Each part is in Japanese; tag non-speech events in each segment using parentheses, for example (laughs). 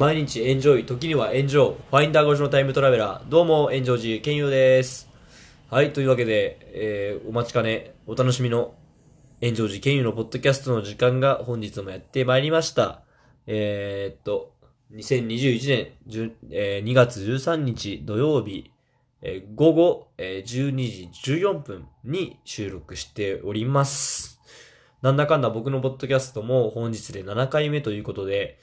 毎日エンジョイ、時には炎上、ファインダー越しのタイムトラベラー、どうも、炎上寺健佑です。はい、というわけで、えー、お待ちかね、お楽しみの、炎上寺健佑のポッドキャストの時間が本日もやってまいりました。えー、っと、2021年10、えー2月13日土曜日、えー午後、えー12時14分に収録しております。なんだかんだ僕のポッドキャストも本日で7回目ということで、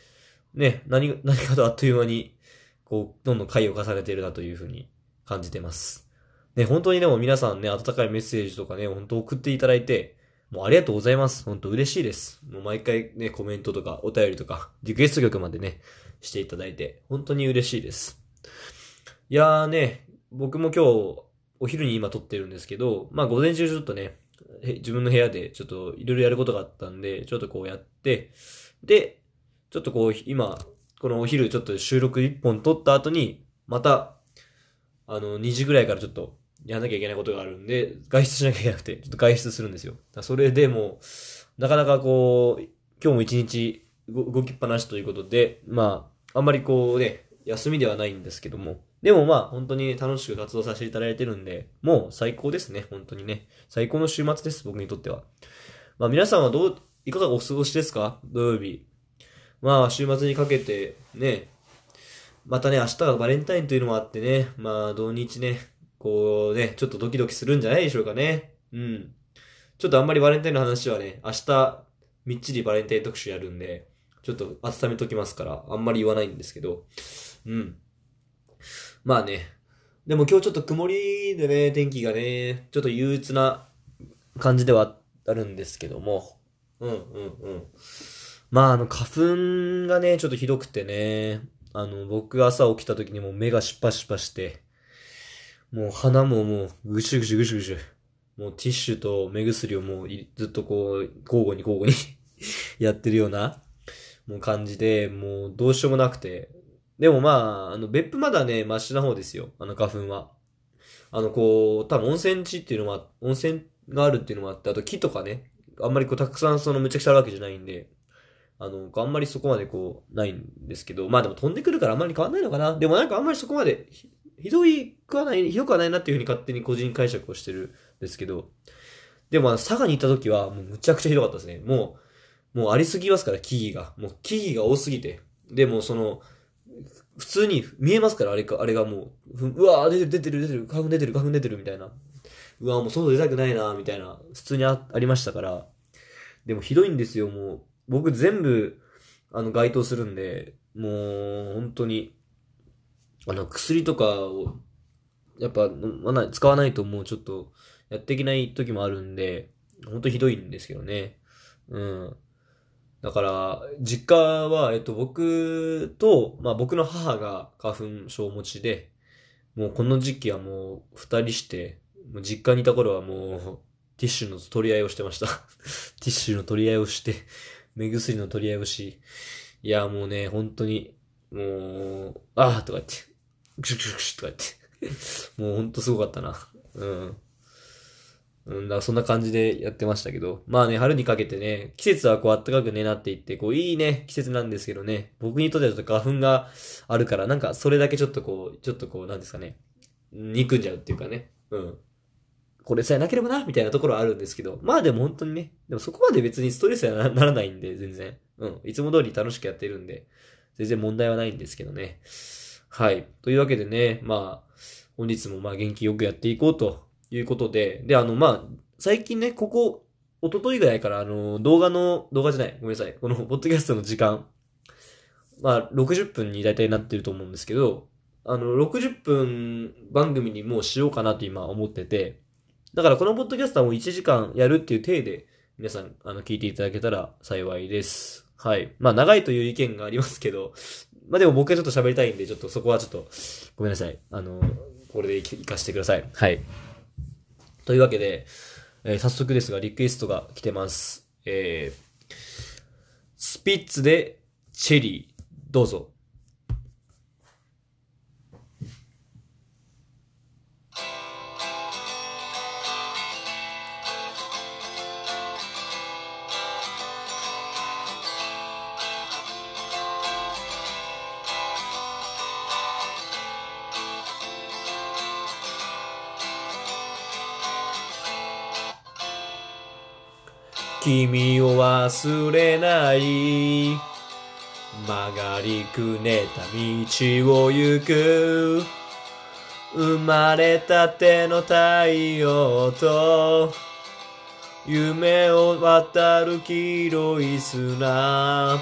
ね、何、(laughs) 何かとあっという間に、こう、どんどん回を重ねているなというふうに感じてます。ね、本当にでも皆さんね、温かいメッセージとかね、本当送っていただいて、もうありがとうございます。本当嬉しいです。もう毎回ね、コメントとかお便りとか、リクエスト曲までね、していただいて、本当に嬉しいです。いやーね、僕も今日、お昼に今撮ってるんですけど、まあ午前中ちょっとね、自分の部屋でちょっといろいろやることがあったんで、ちょっとこうやって、で、ちょっとこう今、このお昼ちょっと収録1本撮った後に、また、あの、2時ぐらいからちょっとやんなきゃいけないことがあるんで、外出しなきゃいけなくて、ちょっと外出するんですよ。それでも、なかなかこう、今日も一日動きっぱなしということで、まあ、あんまりこうね、休みではないんですけども、でもまあ、本当に楽しく活動させていただいてるんで、もう最高ですね、本当にね。最高の週末です、僕にとっては。まあ皆さんはどう、いかがお過ごしですか？土曜日。まあ、週末にかけて、ね、またね、明日がバレンタインというのもあってね、まあ、土日ね、こうね、ちょっとドキドキするんじゃないでしょうかね。うん。ちょっとあんまりバレンタインの話はね、明日、みっちりバレンタイン特集やるんで、ちょっと温めときますから、あんまり言わないんですけど、うん。まあね、でも今日ちょっと曇りでね、天気がね、ちょっと憂鬱な感じではあるんですけども、うんうんうん。まあ、あの、花粉がね、ちょっとひどくてね、あの、僕朝起きた時にもう目がシュッパシュパして、もう鼻ももうぐしゅぐしゅぐしゅぐしゅ。もうティッシュと目薬をもうずっとこう、交互に交互に (laughs) やってるような、もう感じで、もうどうしようもなくて。でもまあ、あの、別府まだね、マシな方ですよ。あの花粉は。あの、こう、多分温泉地っていうのは、温泉があるっていうのもあって、あと木とかね、あんまりこうたくさんそのむちゃくちゃあるわけじゃないんで、あの、あんまりそこまでこう、ないんですけど、まあでも飛んでくるからあんまり変わんないのかな。でもなんかあんまりそこまでひ、ひどいくはない、ひどくはないなっていうふうに勝手に個人解釈をしてるんですけど、でもあの佐賀に行った時はもうむちゃくちゃひどかったですね。もう、もうありすぎますから、木々が。もう木々が多すぎて。でもその、普通に見えますから、あれか、あれがもう、うわー出てる出てる出てる、花粉出てる花粉出てるみたいな。うわーもう外出たくないなみたいな、普通にあありましたから。でもひどいんですよ、もう。僕全部、あの、該当するんで、もう、本当に、あの、薬とかを、やっぱ、まない、使わないともうちょっと、やっていけない時もあるんで、本当ひどいんですけどね。うん。だから、実家は、えっと、僕と、まあ僕の母が花粉症持ちで、もうこの時期はもう二人して、もう実家にいた頃はもう、ティッシュの取り合いをしてました。(laughs) ティッシュの取り合いをして、目薬の取り合いをし、いや、もうね、本当に、もう、あーとか言って、クシュクシュクシュとか言って、(laughs) もう本当すごかったな。うん。うん、だそんな感じでやってましたけど。まあね、春にかけてね、季節はこう暖かくね、なっていって、こういいね、季節なんですけどね、僕にとってはちょっと花粉があるから、なんかそれだけちょっとこう、ちょっとこう、なんですかね、憎んじゃうっていうかね、うん。これさえなければな、みたいなところはあるんですけど、まあでも本当にね、でもそこまで別にストレスにはならないんで、全然。うん。いつも通り楽しくやってるんで、全然問題はないんですけどね。はい。というわけでね、まあ、本日もまあ元気よくやっていこうということで、で、あの、まあ、最近ね、ここ、一昨日ぐらいから、あの、動画の、動画じゃない、ごめんなさい。この、ポッドキャストの時間、まあ、60分に大体なってると思うんですけど、あの、60分番組にもうしようかなと今思ってて、だからこのポッドキャストはもう1時間やるっていう体で、皆さん、あの、聞いていただけたら幸いです。はい。まあ、長いという意見がありますけど、まあでも僕はちょっと喋りたいんで、ちょっとそこはちょっと、ごめんなさい。あの、これでいかしてください。はい。というわけで、えー早速ですが、リクエストが来てます。えー、スピッツで、チェリー、どうぞ。君を忘れない。曲がりくねった道を行く。生まれたての太陽と夢を渡る黄色い砂。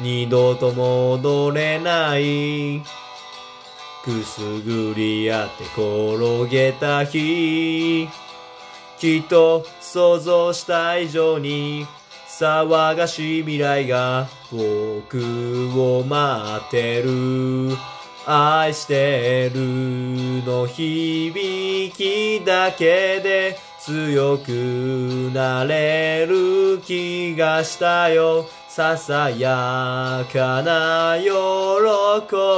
二度と戻れない。くすぐり合って転げた日。きっと想像した以上に騒がしい未来が僕を待ってる。愛してるの響きだけで強くなれる気がしたよ。ささやかな喜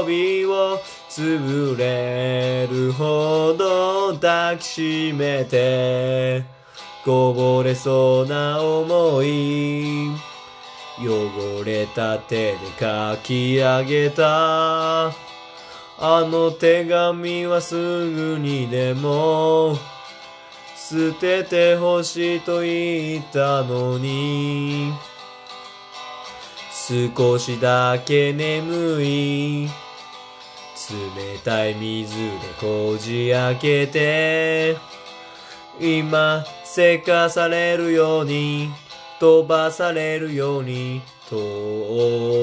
びを潰れるほど抱きしめてこぼれそうな思い。汚れた手で書き上げた。あの手紙はすぐにでも。捨ててほしいと言ったのに。少しだけ眠い。冷たい水でこじ開けて今せかされるように飛ばされるように通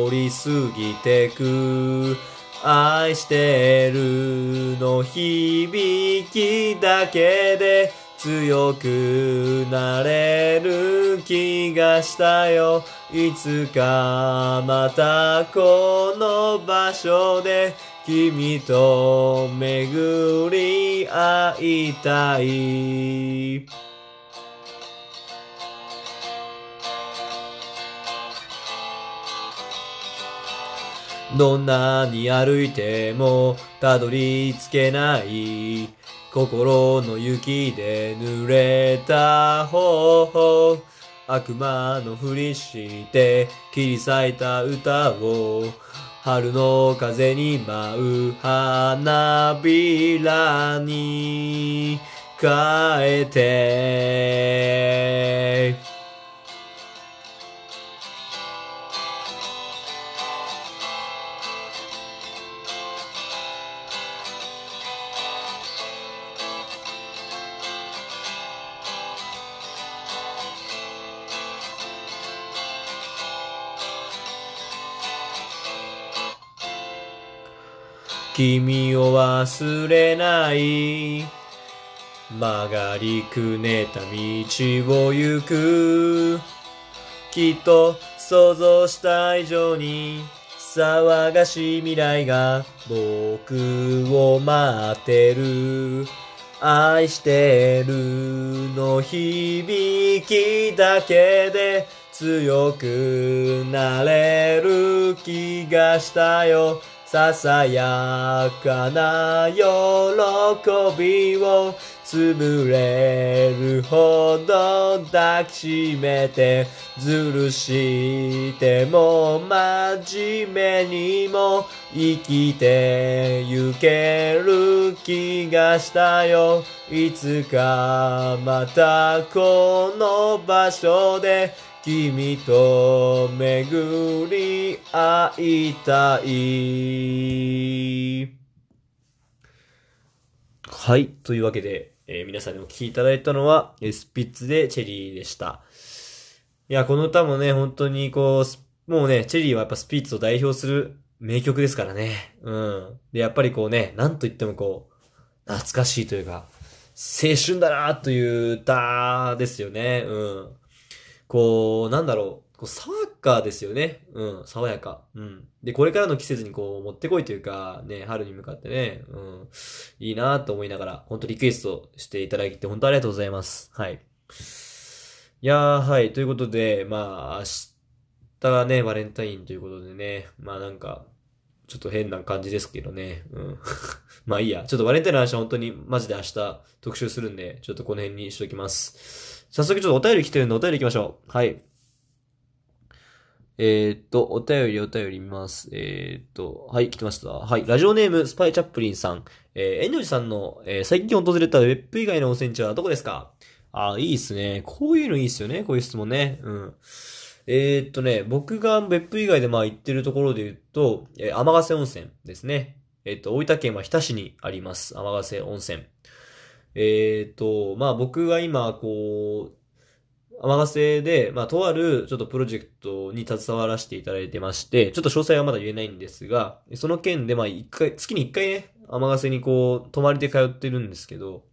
り過ぎてく愛してるの響きだけで強くなれる気がしたよ。いつかまたこの場所で君と巡り会いたい。どんなに歩いてもたどり着けない心の雪で濡れた頬。悪魔のふりして切り裂いた歌を。春の風に舞う花びらに変えて君を忘れない。曲がりくねた道を行く。きっと想像した以上に騒がしい未来が僕を待ってる。愛してるの響きだけで強くなれる気がしたよ。ささやかな喜びを潰れるほど抱きしめてずるしても真面目にも生きてゆける気がしたよいつかまたこの場所で君と巡り会いたい。はい。というわけで、えー皆さんにお聴きいただいたのは、スピッツでチェリーでした。いや、この歌もね、本当にこう、もうね、チェリーはやっぱスピッツを代表する名曲ですからね。うん。で、やっぱりこうね、なんと言ってもこう、懐かしいというか、青春だなという歌ですよね。うん。こう、なんだろう、こう爽やかですよね。うん、爽やか。うん。で、これからの季節にこう、持ってこいというか、ね、春に向かってね、うん、いいなと思いながら、本当リクエストしていただいて、本当ありがとうございます。はい。いやー、はい。ということで、まあ、明日がね、バレンタインということでね、まあなんか、ちょっと変な感じですけどね。うん。(laughs) まあいいや。ちょっとバレンタインの話は本当にマジで明日特集するんで、ちょっとこの辺にしときます。早速ちょっとお便り来てるんでお便り行きましょう。はい。えー、っと、お便りお便り見ます。えー、っと、はい、来てました。はい、ラジオネーム、スパイチャップリンさん。えー、エンジョジさんの、えー最近訪れた別府以外の温泉地はどこですか？あ、いいっすね。こういうのいいっすよね。こういう質問ね。うん。えー、っとね、僕が別府以外でまあ行ってるところで言うと、えー、天ヶ瀬温泉ですね。えー、っと、大分県は日田市にあります。天ヶ瀬温泉。えー、と、まあ僕が今、こう、天ヶ瀬で、まあ、とある、ちょっとプロジェクトに携わらせていただいてまして、ちょっと詳細はまだ言えないんですが、その件で、まあ、一回、月に一回ね、天ヶ瀬にこう、泊まりで通ってるんですけど、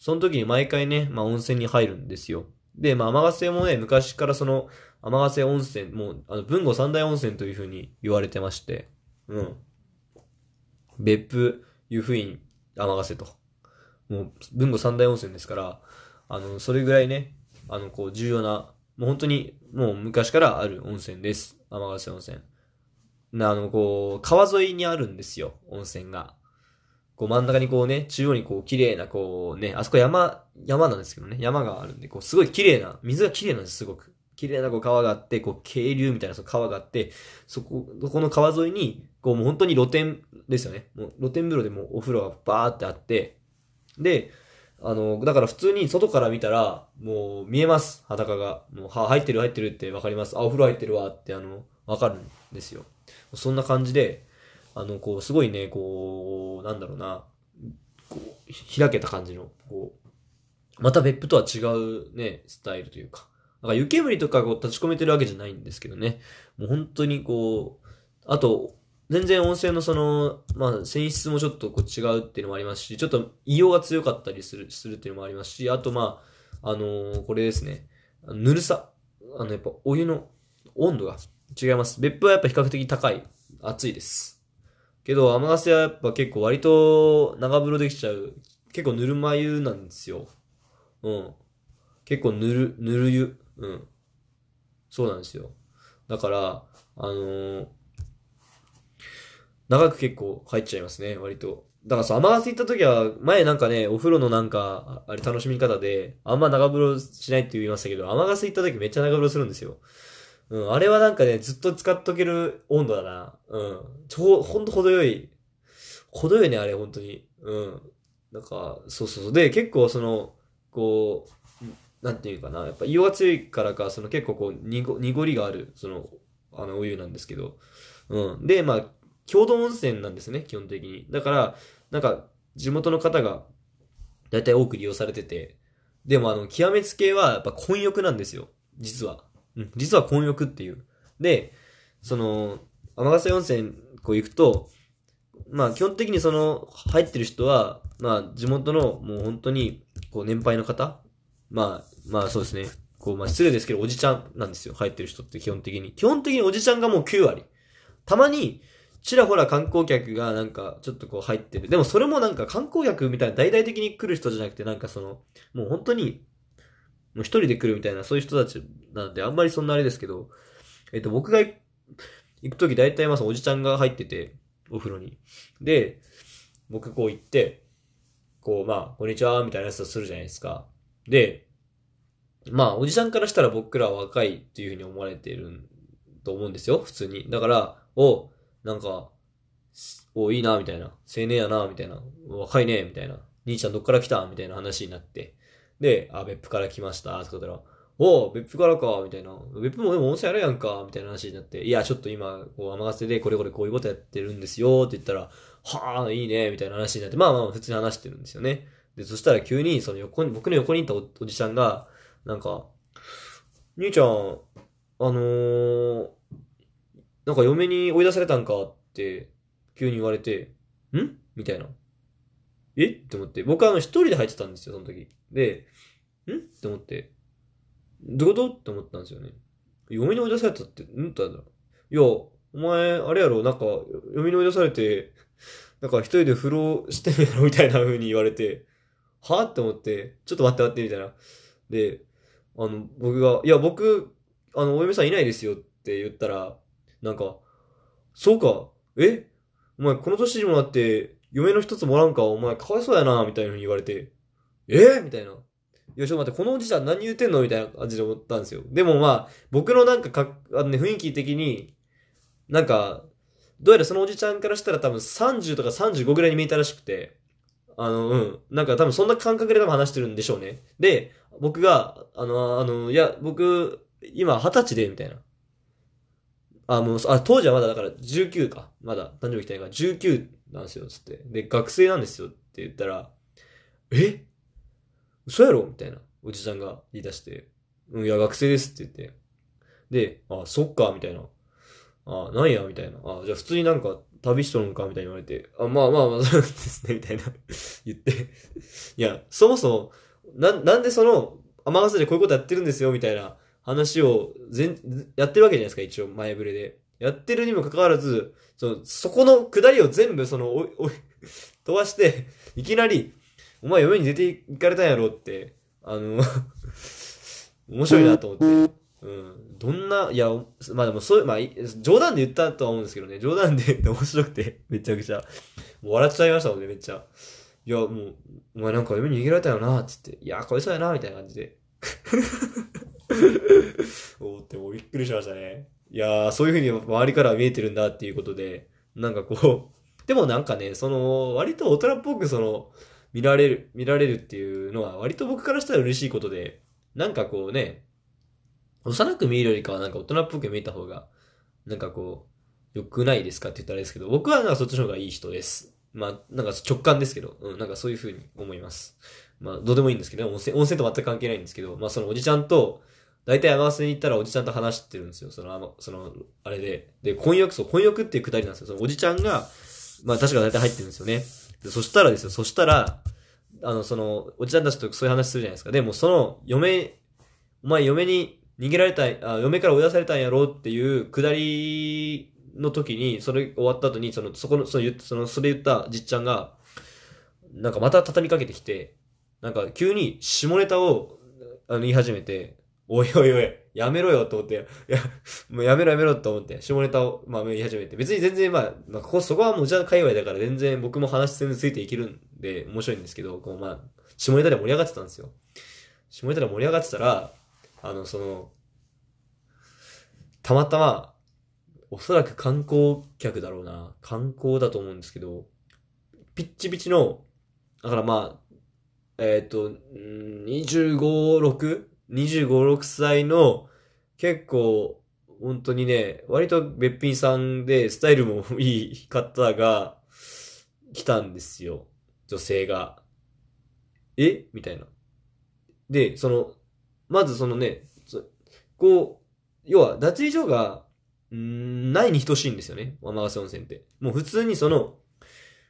その時に毎回ね、まあ、温泉に入るんですよ。で、まあ、天ヶ瀬もね、昔からその、天ヶ瀬温泉、もう、あの、文後三大温泉という風に言われてまして、うん。別府、湯布院、天ヶ瀬と。もう、文後三大温泉ですから、あの、それぐらいね、あの、こう、重要な、もう本当に、もう昔からある温泉です。天ヶ瀬温泉。な、あの、こう、川沿いにあるんですよ、温泉が。こう真ん中にこうね、中央にこう綺麗なこうね、あそこ山、山なんですけどね、山があるんで、こうすごい綺麗な、水が綺麗なんです、すごく。綺麗なこう川があって、こう渓流みたいなその川があって、そこ、そこの川沿いに、こうもう本当に露天ですよね。もう露天風呂でもお風呂がバーってあって、で、あの、だから普通に外から見たら、もう見えます、裸が。もう、は、入ってる入ってるってわかります。あ、お風呂入ってるわって、あの、わかるんですよ。そんな感じで、あの、こう、すごいね、こう、なんだろうな、こう、開けた感じの、こう、また別府とは違うね、スタイルというか。なんか湯煙とかこう立ち込めてるわけじゃないんですけどね。もう本当にこう、あと、全然温泉のその、まあ、泉質もちょっとこう違うっていうのもありますし、ちょっと異様が強かったりする、するっていうのもありますし、あとまあ、あのー、これですね、ぬるさ。あの、やっぱお湯の温度が違います。別府はやっぱ比較的高い。暑いです。けど、天ヶ瀬はやっぱ結構割と長風呂できちゃう。結構ぬるま湯なんですよ。うん。結構ぬる、ぬる湯。うん。そうなんですよ。だから、あのー長く結構入っちゃいますね、割と。だからさ、甘がせ行った時は、前なんかね、お風呂のなんか、あれ楽しみ方で、あんま長風呂しないって言いましたけど、甘がせ行った時めっちゃ長風呂するんですよ。うん、あれはなんかね、ずっと使っとける温度だな。うん。ちょ、ほんと程よい。程よいね、あれ、本当に。うん。なんか、そうそうそう。で、結構その、こう、なんていうかな、やっぱ硫が強いからか、その結構こう、濁りがある、その、あの、お湯なんですけど。うん。で、まあ、郷土温泉なんですね、基本的に。だから、なんか、地元の方が、だいたい多く利用されてて、でもあの、極めつけは、やっぱ混浴なんですよ。実は。うん、実は混浴っていう。で、その、天ヶ温泉、こう行くと、まあ基本的にその、入ってる人は、まあ地元のもう本当に、こう年配の方まあ、まあそうですね。こう、まあ失礼ですけど、おじちゃんなんですよ。入ってる人って基本的に。基本的におじちゃんがもう9割。たまに、ちらほら観光客がなんかちょっとこう入ってる。でもそれもなんか観光客みたいな大々的に来る人じゃなくてなんかその、もう本当に、もう一人で来るみたいなそういう人たちなんであんまりそんなあれですけど、えっと僕が行くとき大体まあおじちゃんが入ってて、お風呂に。で、僕こう行って、こうまあ、こんにちは、みたいなやつをするじゃないですか。で、まあ、おじちゃんからしたら僕らは若いっていうふうに思われてると思うんですよ、普通に。だから、お、なんか、お、いいな、みたいな。青年やな、みたいな。若いね、みたいな。兄ちゃんどっから来たみたいな話になって。で、あ、別府から来ました、って言ったら、お別府からか、みたいな。別府もでも温泉あるやんか、みたいな話になって。いや、ちょっと今、こう、甘がせでこれこれこういうことやってるんですよ、って言ったら、はあ、いいね、みたいな話になって、まあまあ、普通に話してるんですよね。で、そしたら急に、その横に、僕の横にいたおじちゃんが、なんか、兄ちゃん、あのー、なんか嫁に追い出されたんかって急に言われて、ん？みたいな。え？って思って。僕はあの一人で入ってたんですよ、その時。で、ん？って思って。どういうこと？って思ったんですよね。嫁に追い出されたって、んって言ったら、いや、お前、あれやろ、なんか、嫁に追い出されて、なんか一人で風呂してみろみたいな風に言われて、はって思って、ちょっと待って待ってみたいな。で、あの、僕が、いや、僕、あの、お嫁さんいないですよって言ったら、なんか、そうか、え？お前この年にもなって、嫁の一つもらうんか、お前かわいそうやな、みたいな風に言われて、え？みたいな。いや、ちょっと待って、このおじちゃん何言ってんの？みたいな感じで思ったんですよ。でもまあ、僕のなんかか、あのね、雰囲気的に、なんか、どうやらそのおじちゃんからしたら多分30とか35ぐらいに見えたらしくて、あの、うん。なんか多分そんな感覚で多分話してるんでしょうね。で、僕が、あの、あの、いや、僕、今二十歳で、みたいな。あ、もう、あ、当時はまだだから19か。まだ誕生日来たいから19なんですよ、つって。で、学生なんですよって言ったら、え？嘘やろ？みたいな。おじちゃんが言い出して、うん、いや、学生ですって言って。で、あ、そっか、みたいな。あ、なんや、みたいな。あ、じゃあ普通になんか旅しとるんか、みたいに言われて。あ、まあまあまあ、そうですね、みたいな。言って。いや、そもそも、な、なんでその、天笠でこういうことやってるんですよ、みたいな話を、全、やってるわけじゃないですか、一応、前触れで。やってるにもかかわらず、その、そこの下りを全部、その、おい、おい、飛ばして、いきなり、お前嫁に出て行かれたんやろって、あの、(laughs) 面白いなと思って。うん。どんな、いや、まあでもそういう、まあ、冗談で言ったとは思うんですけどね、冗談で言って面白くて、めちゃくちゃ。もう笑っちゃいましたもんね、めっちゃ。いや、もう、お前なんか嫁に逃げられたよな、つって。いや、こいつやな、みたいな感じで。(laughs) (laughs) おーってもうびっくりしましたね。いやー、そういう風に周りから見えてるんだっていうことで、なんかこう、(laughs) でもなんかね、その、割と大人っぽくその、見られる、見られるっていうのは、割と僕からしたら嬉しいことで、なんかこうね、幼く見えるよりかはなんか大人っぽく見えた方が、なんかこう、良くないですかって言ったらあれですけど、僕はなんかそっちの方がいい人です。まあ、なんか直感ですけど、うん、なんかそういう風に思います。まあ、どうでもいいんですけど、温泉、温泉と全く関係ないんですけど、まあそのおじちゃんと、大体山瀬に行ったらおじちゃんと話してるんですよ。その、あの、その、あれで。で、婚約、そう、婚約っていうくだりなんですよ。そのおじちゃんが、まあ確か大体入ってるんですよね。で、そしたらですよ、そしたら、あの、その、おじちゃんたちとそういう話するじゃないですか。でも、その、嫁、お前嫁に逃げられた、あ、嫁から追い出されたんやろうっていうくだりの時に、それ終わった後に、その、そこの、その、その、それ言ったじっちゃんが、なんかまた畳みかけてきて、なんか急に下ネタを、あの、言い始めて、おいおいおい、やめろよと思って、いや、もうやめろやめろと思って、下ネタを、まあ、言い始めて、別に全然まあ、まあ、ここ、そこはもうじゃあ界隈だから全然僕も話全然ついていけるんで、面白いんですけど、こうまあ、下ネタで盛り上がってたんですよ。下ネタで盛り上がってたら、あの、その、たまたま、おそらく観光客だろうな。観光だと思うんですけど、ピッチピチの、だからまあ、えっ、と、んー25、6? 25、6歳の、結構、本当にね、割とべっぴんさんで、スタイルもいい方が、来たんですよ。女性が。え？みたいな。で、その、まずそのね、こう、要は脱衣所が、ないに等しいんですよね。天ヶ瀬温泉って。もう普通にその、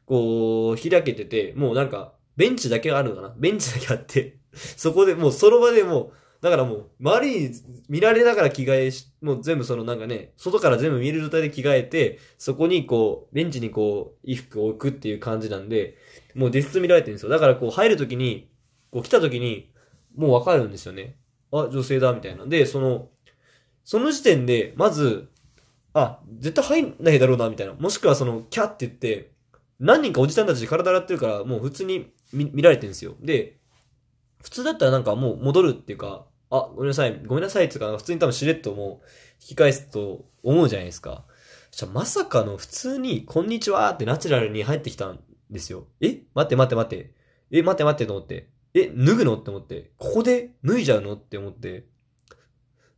こう、開けてて、もうなんか、ベンチだけあるのかな？ベンチだけあって、そこでもうその場でもう、だからもう、周りに見られながら着替えし、もう全部そのなんかね、外から全部見える状態で着替えて、そこにこう、ベンチにこう、衣服を置くっていう感じなんで、もう実質見られてるんですよ。だからこう、入るときに、こう来たときに、もうわかるんですよね。あ、女性だ、みたいな。で、その、その時点で、まず、あ、絶対入んないだろうな、みたいな。もしくはその、キャって言って、何人かおじさんたち体洗ってるから、もう普通に見見られてるんですよ。で、普通だったらなんかもう戻るっていうか、あ、ごめんなさい、ごめんなさいっていうか、普通に多分しれっともう引き返すと思うじゃないですか。そしたらまさかの普通に、こんにちはってナチュラルに入ってきたんですよ。え？待って待って待って。え、待って待ってと思って。え、脱ぐのって思って。ここで脱いじゃうのって思って。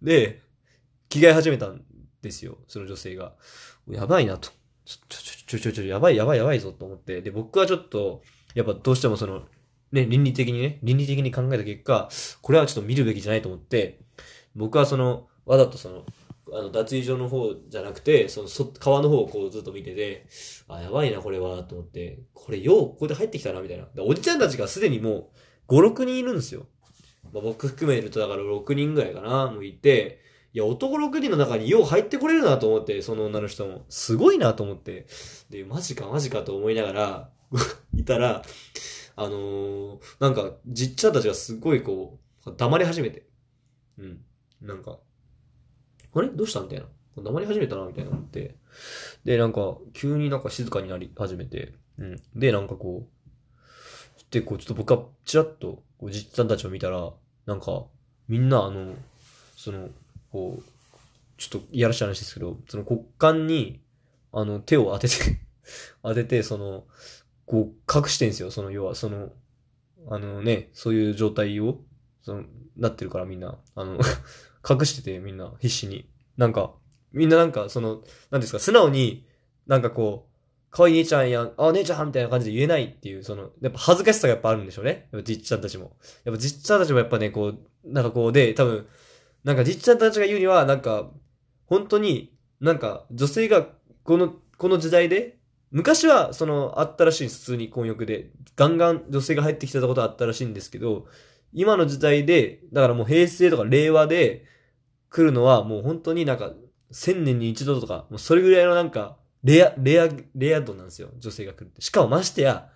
で、着替え始めたんですよ。その女性が。やばいなと。ちょ、ちょ、ちょ、ちょ、ちょ、やばいやばいやばいぞと思って。で、僕はちょっと、やっぱどうしてもその、ね、倫理的にね、倫理的に考えた結果、これはちょっと見るべきじゃないと思って、僕はその、わざとその、あの、脱衣所の方じゃなくて、その、そ、川の方をこうずっと見てて、あ、やばいな、これは、と思って、これよう、ここで入ってきたな、みたいな。でおじちゃんたちがすでにもう、5、6人いるんですよ。まあ、僕含めると、だから6人ぐらいかな、もういて、いや、男6人の中によう入ってこれるなと思って、その女の人も。すごいなと思って。で、マジかマジかと思いながら、(laughs) いたら、あのー、なんか、じっちゃんたちがすごいこう、黙り始めて。うん。なんか、あれ？どうした？みたいな。黙り始めたなみたいなって。で、なんか、急になんか静かになり始めて。うん。で、なんかこう、で、こう、ちょっと僕はちらっと、こう、じっちゃんたちを見たら、なんか、みんなあの、その、こう、ちょっといやらしい話ですけど、その股間に、あの、手を当てて、(laughs) 当てて、その、こう、隠してんすよ、その、要は、その、あのね、そういう状態を、その、なってるからみんな、あの、(laughs) 隠しててみんな必死に。なんか、みんななんか、その、なんですか、素直に、なんかこう、可愛い姉ちゃんやん、あ、姉ちゃんみたいな感じで言えないっていう、その、やっぱ恥ずかしさがやっぱあるんでしょうね。やっぱじっちゃんたちも。やっぱじっちゃんたちもやっぱね、こう、なんかこうで、多分、なんかじっちゃんたちが言うには、なんか、本当に、なんか、女性が、この、この時代で、昔は、その、あったらしい、普通に婚約で。ガンガン女性が入ってきてたことあったらしいんですけど、今の時代で、だからもう平成とか令和で来るのはもう本当になんか、千年に一度とか、もうそれぐらいのなんか、レア、レア、レア度なんですよ。女性が来るって。しかもましてや、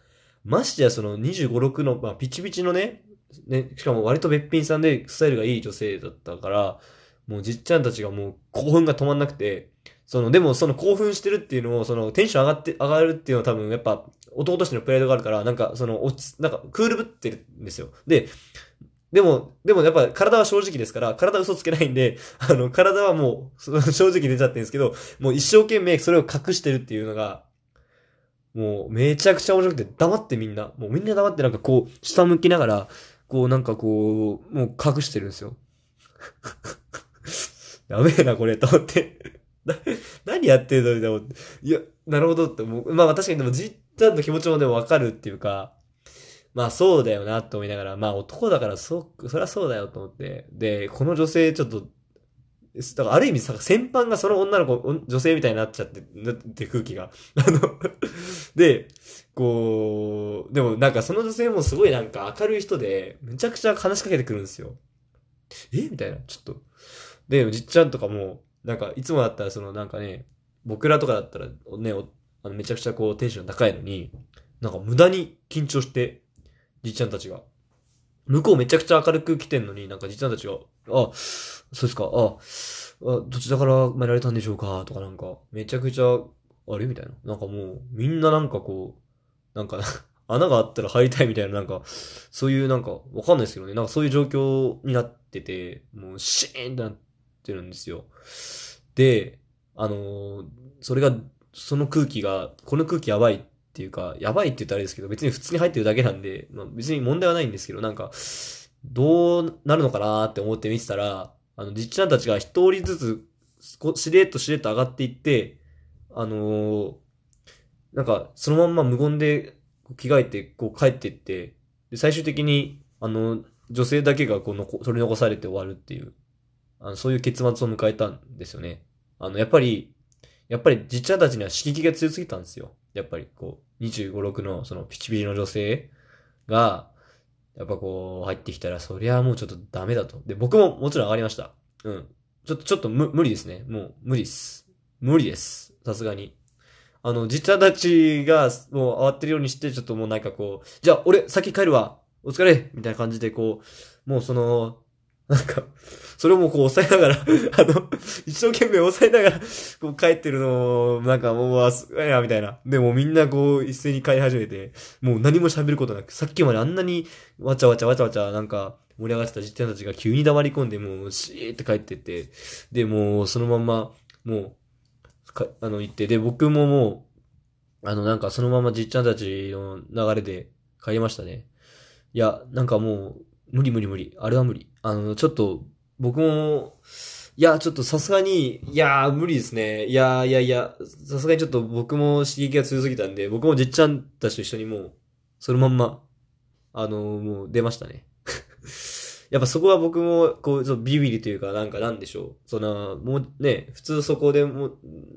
ましてやその25、6の、まあ、ピチピチのね、ね、しかも割とべっぴんさんでスタイルがいい女性だったから、もうじっちゃんたちがもう興奮が止まんなくて、その、でもその興奮してるっていうのを、そのテンション上がって、上がるっていうのは多分やっぱ男としてのプライドがあるから、なんかその、落ち、なんかクールぶってるんですよ。で、でも、でもやっぱ体は正直ですから、体嘘つけないんで、(laughs) あの、体はもう、(laughs) 正直出ちゃってるんですけど、もう一生懸命それを隠してるっていうのが、もうめちゃくちゃ面白くて、黙ってみんな、もうみんな黙ってなんかこう、下向きながら、こうなんかこう、もう隠してるんですよ。(laughs) やべえな、これ、と思って、(laughs) 何やってんのみたいな。いや、なるほどって、もう、まあ確かにでもじっちゃんの気持ちもでもわかるっていうか、まあそうだよなと思いながら、まあ男だからそ、そりゃそうだよと思って。で、この女性ちょっと、だからある意味さ、先般がその女の子、女性みたいになっちゃって、なって空気が。(laughs) あので、こう、でもなんかその女性もすごいなんか明るい人で、めちゃくちゃ話しかけてくるんですよ。え？みたいな、ちょっと。で、じっちゃんとかも、なんかいつもだったらそのなんかね、僕らとかだったらね、あのめちゃくちゃこうテンション高いのに、なんか無駄に緊張してじいちゃんたちが。向こうめちゃくちゃ明るく来てんのに、なんかじいちゃんたちが、あ、そうですか、あ、あどちらから参られたんでしょうかとかなんか、めちゃくちゃ、あれみたいな。なんかもう、みんななんかこう、なんか (laughs) 穴があったら入りたいみたいな、なんか、そういうなんか、わかんないですけどね、なんかそういう状況になってて、もうシーンってなっててるんですよ。で、あのー、それが、その空気が、この空気やばいっていうか、やばいって言ったらあれですけど、別に普通に入ってるだけなんで、まあ、別に問題はないんですけど、なんか、どうなるのかなって思って見てたら、あの、実地ちゃんたちが一人ずつ、しれっとしれっと上がっていって、あのー、なんか、そのまんま無言で着替えて、こう帰っていって、で、最終的に、あの、女性だけがこうのこ、取り残されて終わるっていう、あの、そういう結末を迎えたんですよね。あの、やっぱり、やっぱり、じっちゃんたちには刺激が強すぎたんですよ。やっぱりこう、25、6のそのピチピチの女性が、やっぱこう入ってきたら、そりゃもうちょっとダメだと。で、僕ももちろん上がりました。うん。ちょっと、ちょっと無無理ですね。もう無理っす。無理です。さすがに。あの、実家たちがもう慌てるようにして、ちょっともうなんかこう、じゃあ俺先帰るわ。お疲れみたいな感じでこう、もうその、なんか、それをもうこう抑えながら (laughs) あの、一生懸命抑えながら、こう帰ってるのを、なんかもう、わ、すごいな、みたいな。でもみんなこう一斉に帰り始めて、もう何も喋ることなく、さっきまであんなにわちゃわちゃわちゃわちゃ、なんか盛り上がってた実践たちが急に黙り込んで、もうシーって帰ってって、で、もうそのまんま、もう、か、あの、行って、で、僕ももう、あの、なんかそのままじっちゃんたちの流れで帰りましたね。いや、なんかもう、無理無理無理。あれは無理。あの、ちょっと、僕も、いや、ちょっとさすがに、いや無理ですね。いやいやいや、さすがにちょっと僕も刺激が強すぎたんで、僕もじっちゃんたちと一緒にもう、そのまんま、あのもう出ましたね。(laughs) やっぱそこは僕も、こう、ビビりというか、なんかなんでしょう。その、もうね、普通そこでも、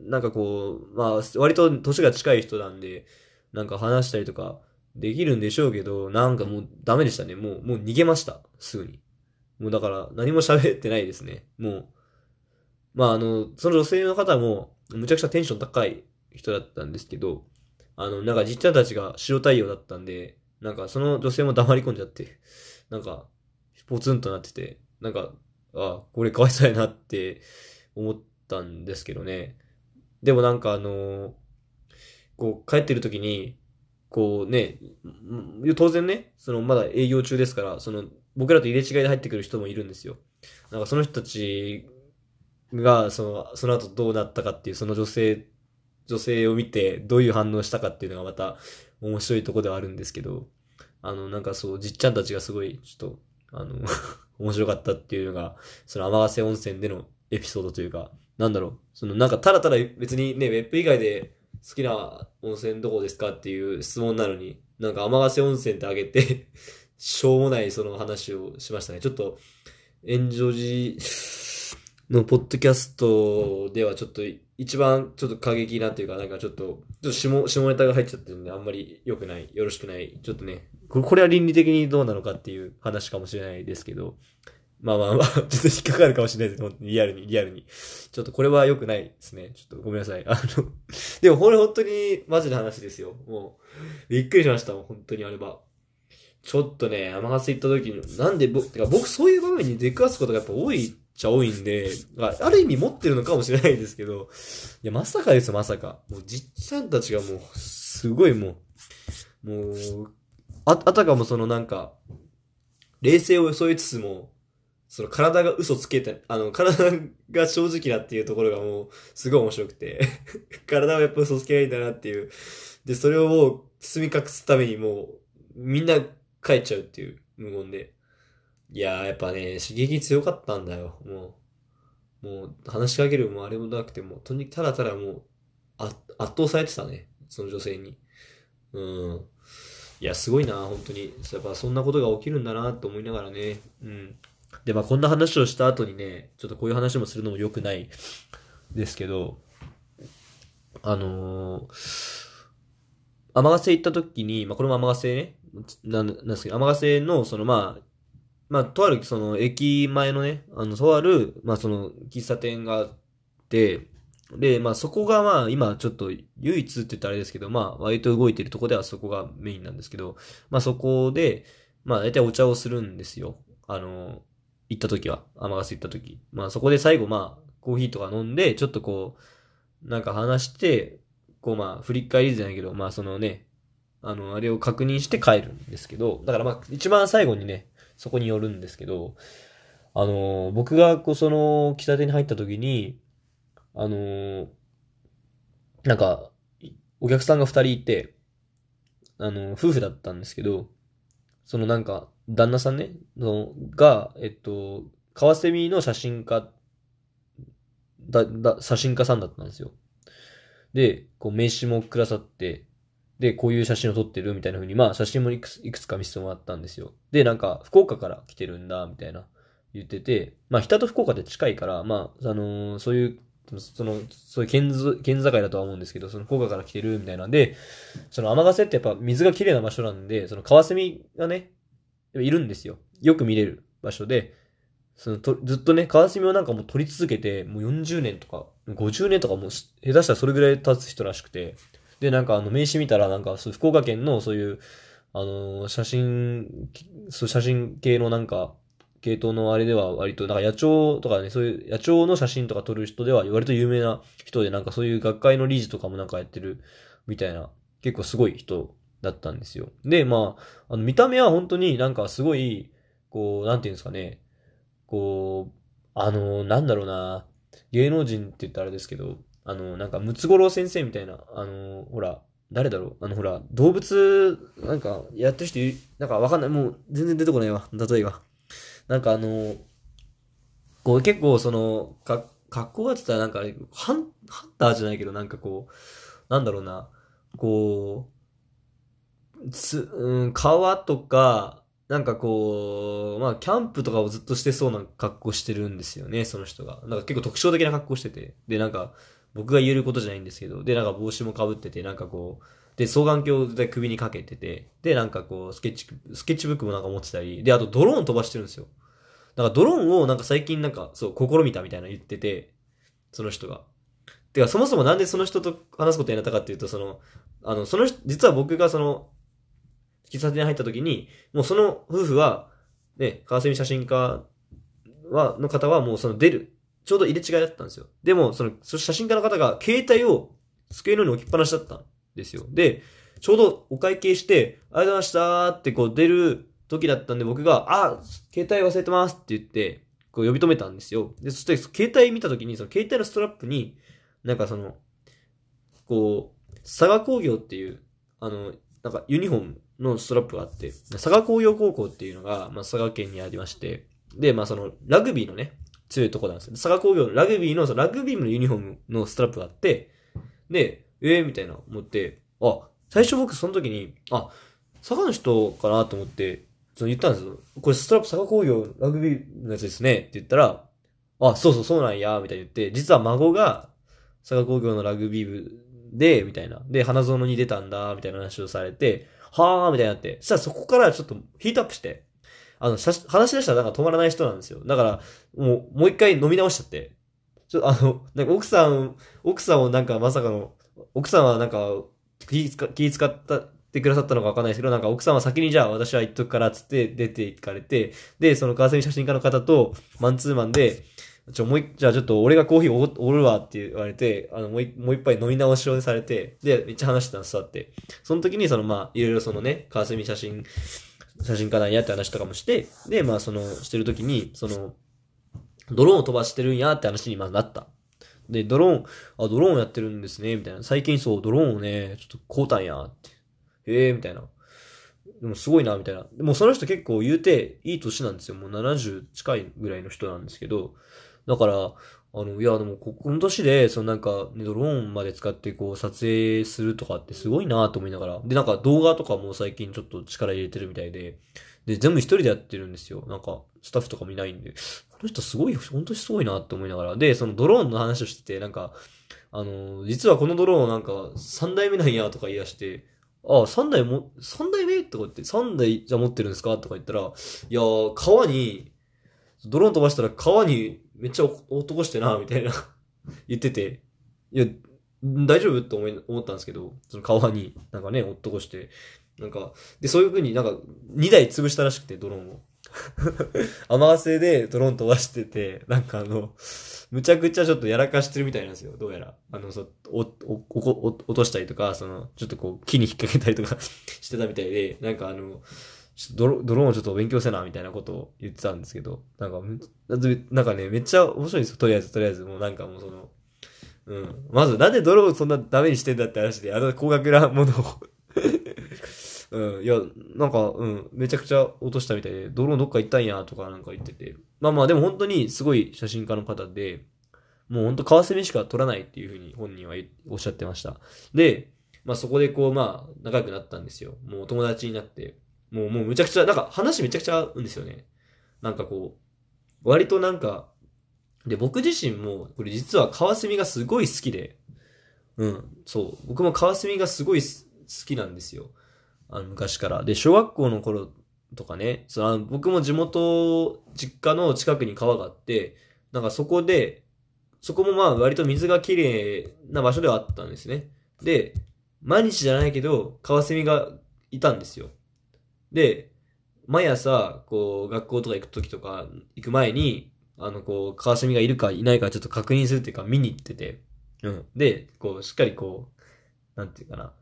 なんかこう、まあ、割と年が近い人なんで、なんか話したりとか、できるんでしょうけど、なんかもうダメでしたね。もう、もう逃げました。すぐに。もうだから何も喋ってないですね。もう。まああの、その女性の方も、むちゃくちゃテンション高い人だったんですけど、あの、なんかじっちゃんたちが白太陽だったんで、なんかその女性も黙り込んじゃって、なんか、ポツンとなってて、なんか、あ、これかわいそうやなって思ったんですけどね。でもなんかあのこう帰ってる時に、こうね、当然ね、そのまだ営業中ですから、その僕らと入れ違いで入ってくる人もいるんですよ。なんかその人たちが、その、その後どうなったかっていう、その女性、女性を見てどういう反応したかっていうのがまた面白いとこではあるんですけど、あの、なんかそう、じっちゃんたちがすごい、ちょっと、あの、(laughs) 面白かったっていうのが、その天瀬温泉でのエピソードというか、なんだろう、そのなんかただただ別にね、ウェップ以外で好きな温泉どこですかっていう質問なのに、なんか天瀬温泉ってあげてしょうもないその話をしましたね。ちょっと、炎上寺のポッドキャストではちょっと一番ちょっと過激なっていうか、なんかちょっと、ちょっと下、下ネタが入っちゃってるんで、あんまり良くない、よろしくない、ちょっとね、これは倫理的にどうなのかっていう話かもしれないですけど、まあまあまあ、(laughs) ちょっと引っかかるかもしれないです。リアルに、リアルに。ちょっとこれは良くないですね。ちょっとごめんなさい。あの、でもこれ本当にマジな話ですよ。もう、びっくりしました、本当にあれは。ちょっとね、甘がせ行った時に、なんで僕、てか僕そういう場面に出くわすことがやっぱ多いっちゃ多いんで、ある意味持ってるのかもしれないですけど、いや、まさかですよ、まさか。もう、じっちゃんたちがもう、すごいもう、もう、あ、あたかもそのなんか、冷静を装いつつも、その体が嘘つけて、あの、体が正直なっていうところがもう、すごい面白くて (laughs) 体はやっぱ嘘つけないんだなっていう。で、それをもう、包み隠すためにもう、みんな帰っちゃうっていう、無言で。いやー、やっぱね、刺激強かったんだよ、もう。もう、話しかけるもあれもなくても、とにかくただただもう、圧倒されてたね、その女性に。うん。いや、すごいな、本当に。やっぱそんなことが起きるんだなって思いながらね。うん。で、まあこんな話をした後にね、ちょっとこういう話もするのも良くないですけど、あのー、天ヶ瀬行った時に、まあこれも天ヶ瀬ね、なん、なんですけど、天ヶ瀬の、そのまあ、まあ、とある、その、駅前のね、あの、とある、まあ、その、喫茶店があって、で、まあ、そこがまあ、今、ちょっと、唯一って言ったらあれですけど、まあ、割と動いてるとこではそこがメインなんですけど、まあ、そこで、まあ、大体お茶をするんですよ。あの、行った時は、天ヶ瀬行った時。まあ、そこで最後、まあ、コーヒーとか飲んで、ちょっとこう、なんか話して、こう、まあ、振り返りじゃないけど、まあ、そのね、あの、あれを確認して帰るんですけど、だからまあ、一番最後にね、そこによるんですけど、あの、僕がこう、その、喫茶店に入った時に、あの、なんか、お客さんが二人いて、あの、夫婦だったんですけど、そのなんか、旦那さんね、の、が、えっと、カワセミの写真家、だ、だ、写真家さんだったんですよ。で、こう名刺もくださって、で、こういう写真を撮ってるみたいな風に、まあ写真もいくついくつか見せてもらったんですよ。で、なんか、福岡から来てるんだ、みたいな言ってて、まあ、北と福岡って近いから、まあ、あのー、そういう、その、そういう県県境だとは思うんですけど、その福岡から来てるみたいなんで、その天ヶ瀬ってやっぱ水が綺麗な場所なんで、そのカワセミがね、いるんですよ。よく見れる場所で、そのとずっとね、カワセミをなんかもう撮り続けて、もう40年とか、50年とかもう下手したらそれぐらい経つ人らしくて、で、なんかあの名刺見たら、なんかそう福岡県のそういう、あの写真、そう写真系のなんか、系統のあれでは割と、なんか野鳥とかね、そういう野鳥の写真とか撮る人では割と有名な人で、なんかそういう学会の理事とかもなんかやってるみたいな、結構すごい人だったんですよ。で、まあ、あの見た目は本当になんかすごい、こう、なんていうんですかね、こう、あの、なんだろうな、芸能人って言ったらあれですけど、あの、なんか、ムツゴロウ先生みたいな、あの、ほら、誰だろう？あの、ほら、動物、なんか、やってる人、なんかわかんない。もう、全然出てこないわ。例えが。なんかあの、こう、結構、その、か、格好がつったらなんか、ハン、ハンターじゃないけど、なんかこう、なんだろうな、こう、つ、うん、川とか、なんかこう、まあ、キャンプとかをずっとしてそうな格好してるんですよね、その人が。なんか結構特徴的な格好してて。で、なんか、僕が言えることじゃないんですけど、で、なんか帽子もかぶってて、なんかこう、で、双眼鏡で首にかけてて、で、なんかこう、スケッチ、スケッチブックもなんか持ってたり、で、あとドローン飛ばしてるんですよ。だかドローンをなんか最近なんか、そう、試みたみたいな言ってて、その人が。てか、そもそもなんでその人と話すことになったかっていうと、その、あの、その人、実は僕がその、喫茶店に入った時に、もうその夫婦は、ね、川蝉写真家は、の方はもうその出る、ちょうど入れ違いだったんですよ。でも、その、写真家の方が携帯を机の上に置きっぱなしだったんですよ。で、ちょうどお会計して、ありがとうございましたってこう出る時だったんで僕が、あ、携帯忘れてますって言って、こう呼び止めたんですよ。で、そして携帯見た時に、その携帯のストラップに、なんかその、こう、佐賀工業っていう、あの、なんかユニフォームのストラップがあって、佐賀工業高校っていうのが、まあ、佐賀県にありまして、で、まあその、ラグビーのね、強いとこなんですよ。佐賀工業のラグビーの、そのラグビー部のユニフォームのストラップがあって、で、えー、みたいな思って、あ、最初僕その時に、あ、佐賀の人かなと思って、その言ったんですよ。これストラップ佐賀工業ラグビーのやつですねって言ったら、あ、そうそうそうなんや、みたいに言って、実は孫が佐賀工業のラグビー部で、みたいな。で、花園に出たんだ、みたいな話をされて、はー、みたいになって。そしたらそこからちょっとヒートアップして、あの、話し出したらなんか止まらない人なんですよ。だから、もう、もう一回飲み直しちゃって。ちょっとあの、なんか奥さん、奥さんをなんかまさかの、奥さんはなんか気使気使ったってくださったのかわかんないですけど、なんか奥さんは先にじゃあ私は行っとくからつって出て行かれて、で、その川蝉写真家の方とマンツーマンで、ちょ、もう一、じゃあちょっと俺がコーヒーおおるわって言われて、あの、もう一もう一杯飲み直しをされて、で、めっちゃ話してたの座って。その時にそのまあ、いろいろそのね、川蝉写真、写真家なんやって話とかもして、で、まあその、してる時に、その、ドローンを飛ばしてるんやって話にまあなった。で、ドローン、あ、ドローンやってるんですね、みたいな。最近そう、ドローンをね、ちょっと買うたんや、って。へえ、みたいな。でもすごいな、みたいな。でもその人結構言うて、いい年なんですよ。もう70近いぐらいの人なんですけど、だから、あの、いや、でも、ここの年で、そのなんか、ね、ドローンまで使ってこう、撮影するとかってすごいなと思いながら。で、なんか動画とかも最近ちょっと力入れてるみたいで、で、全部一人でやってるんですよ。なんか、スタッフとかもいないんで。この人すごい、本当にすごいなって思いながら。で、そのドローンの話をしてて、なんか、あの、実はこのドローンなんか、三代目なんやとか言い出して、ああ、三台も、三代目とか言って、三台じゃ持ってるんですかとか言ったら、いや、川に、ドローン飛ばしたら川にめっちゃ落っこしてな、みたいな。(laughs) 言ってて、いや、大丈夫って思い思ったんですけど、その川に。なんかね、落っこして、なんか、で、そういう風になんか、2台潰したらしくて、ドローンを。(laughs) 雨汗でドローン飛ばしてて、なんかあの、むちゃくちゃちょっとやらかしてるみたいなんですよ、どうやら。あの、そ、お、お、お、お落としたりとか、その、ちょっとこう、木に引っ掛けたりとか (laughs) してたみたいで、なんかあの、ちょっとドロドローンをちょっと勉強せな、みたいなことを言ってたんですけど、なんか、なんかね、めっちゃ面白いんですよ、とりあえず、とりあえず。もうなんかもうその、うん。まず、なんでドローンそんなダメにしてんだって話で、あの高額なものを (laughs) うん、いや、なんか、うん、めちゃくちゃ落としたみたいで、ドローンどっか行ったんや、とかなんか言ってて。まあまあ、でも本当にすごい写真家の方で、もう本当カワセミしか撮らないっていうふうに本人はおっしゃってました。で、まあそこでこう、まあ、仲良くなったんですよ。もう友達になって。もう、もうむちゃくちゃ、なんか話めちゃくちゃ合うんですよね。なんかこう、割となんか、で、僕自身も、これ実はカワセミがすごい好きで、うん、そう。僕もカワセミがすごい好きなんですよ。あの、昔から。で、小学校の頃とかね、そのの僕も地元、実家の近くに川があって、なんかそこで、そこもまあ割と水がきれいな場所ではあったんですね。で、毎日じゃないけど、カワセミがいたんですよ。で、毎朝、こう、学校とか行く時とか、行く前に、あの、こう、カワセミがいるかいないかちょっと確認するっていうか見に行ってて、うん。で、こう、しっかりこう、なんていうかな、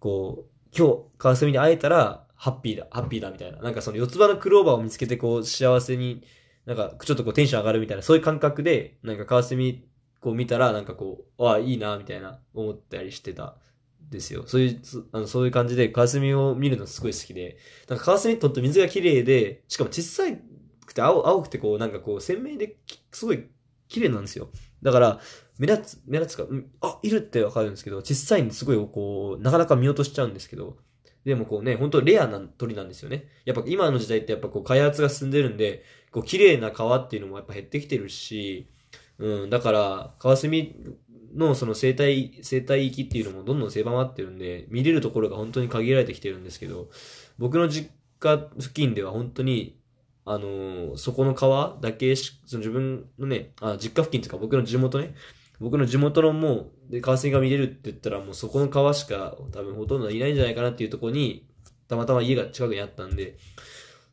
こう、今日、カワセミに会えたら、ハッピーだ、ハッピーだみたいな。なんかその四つ葉のクローバーを見つけて、こう、幸せに、なんか、ちょっとこう、テンション上がるみたいな、そういう感覚で、なんかカワセミ、こう見たら、なんかこう、ああ、いいな、みたいな、思ったりしてた。ですよ。そういう、そあのそういう感じで、カワセミを見るのすごい好きで、なんかカワセミってほんと水が綺麗で、しかも小さくて青、青くてこう、なんかこう、鮮明で、すごい綺麗なんですよ。だから、目立つ、目立つか、うんあ、いるってわかるんですけど、小さいんですごいこう、なかなか見落としちゃうんですけど、でもこうね、本当レアな鳥なんですよね。やっぱ今の時代ってやっぱこう開発が進んでるんで、こう綺麗な川っていうのもやっぱ減ってきてるし、うん、だから、カワセミのその生態、生態域っていうのもどんどん狭まってるんで、見れるところが本当に限られてきてるんですけど、僕の実家付近では本当に、あのーそこの川だけし、その自分のね、あ、実家付近というか僕の地元ね、僕の地元のもう、で、川蝉が見れるって言ったらもうそこの川しか多分ほとんどいないんじゃないかなっていうところに、たまたま家が近くにあったんで、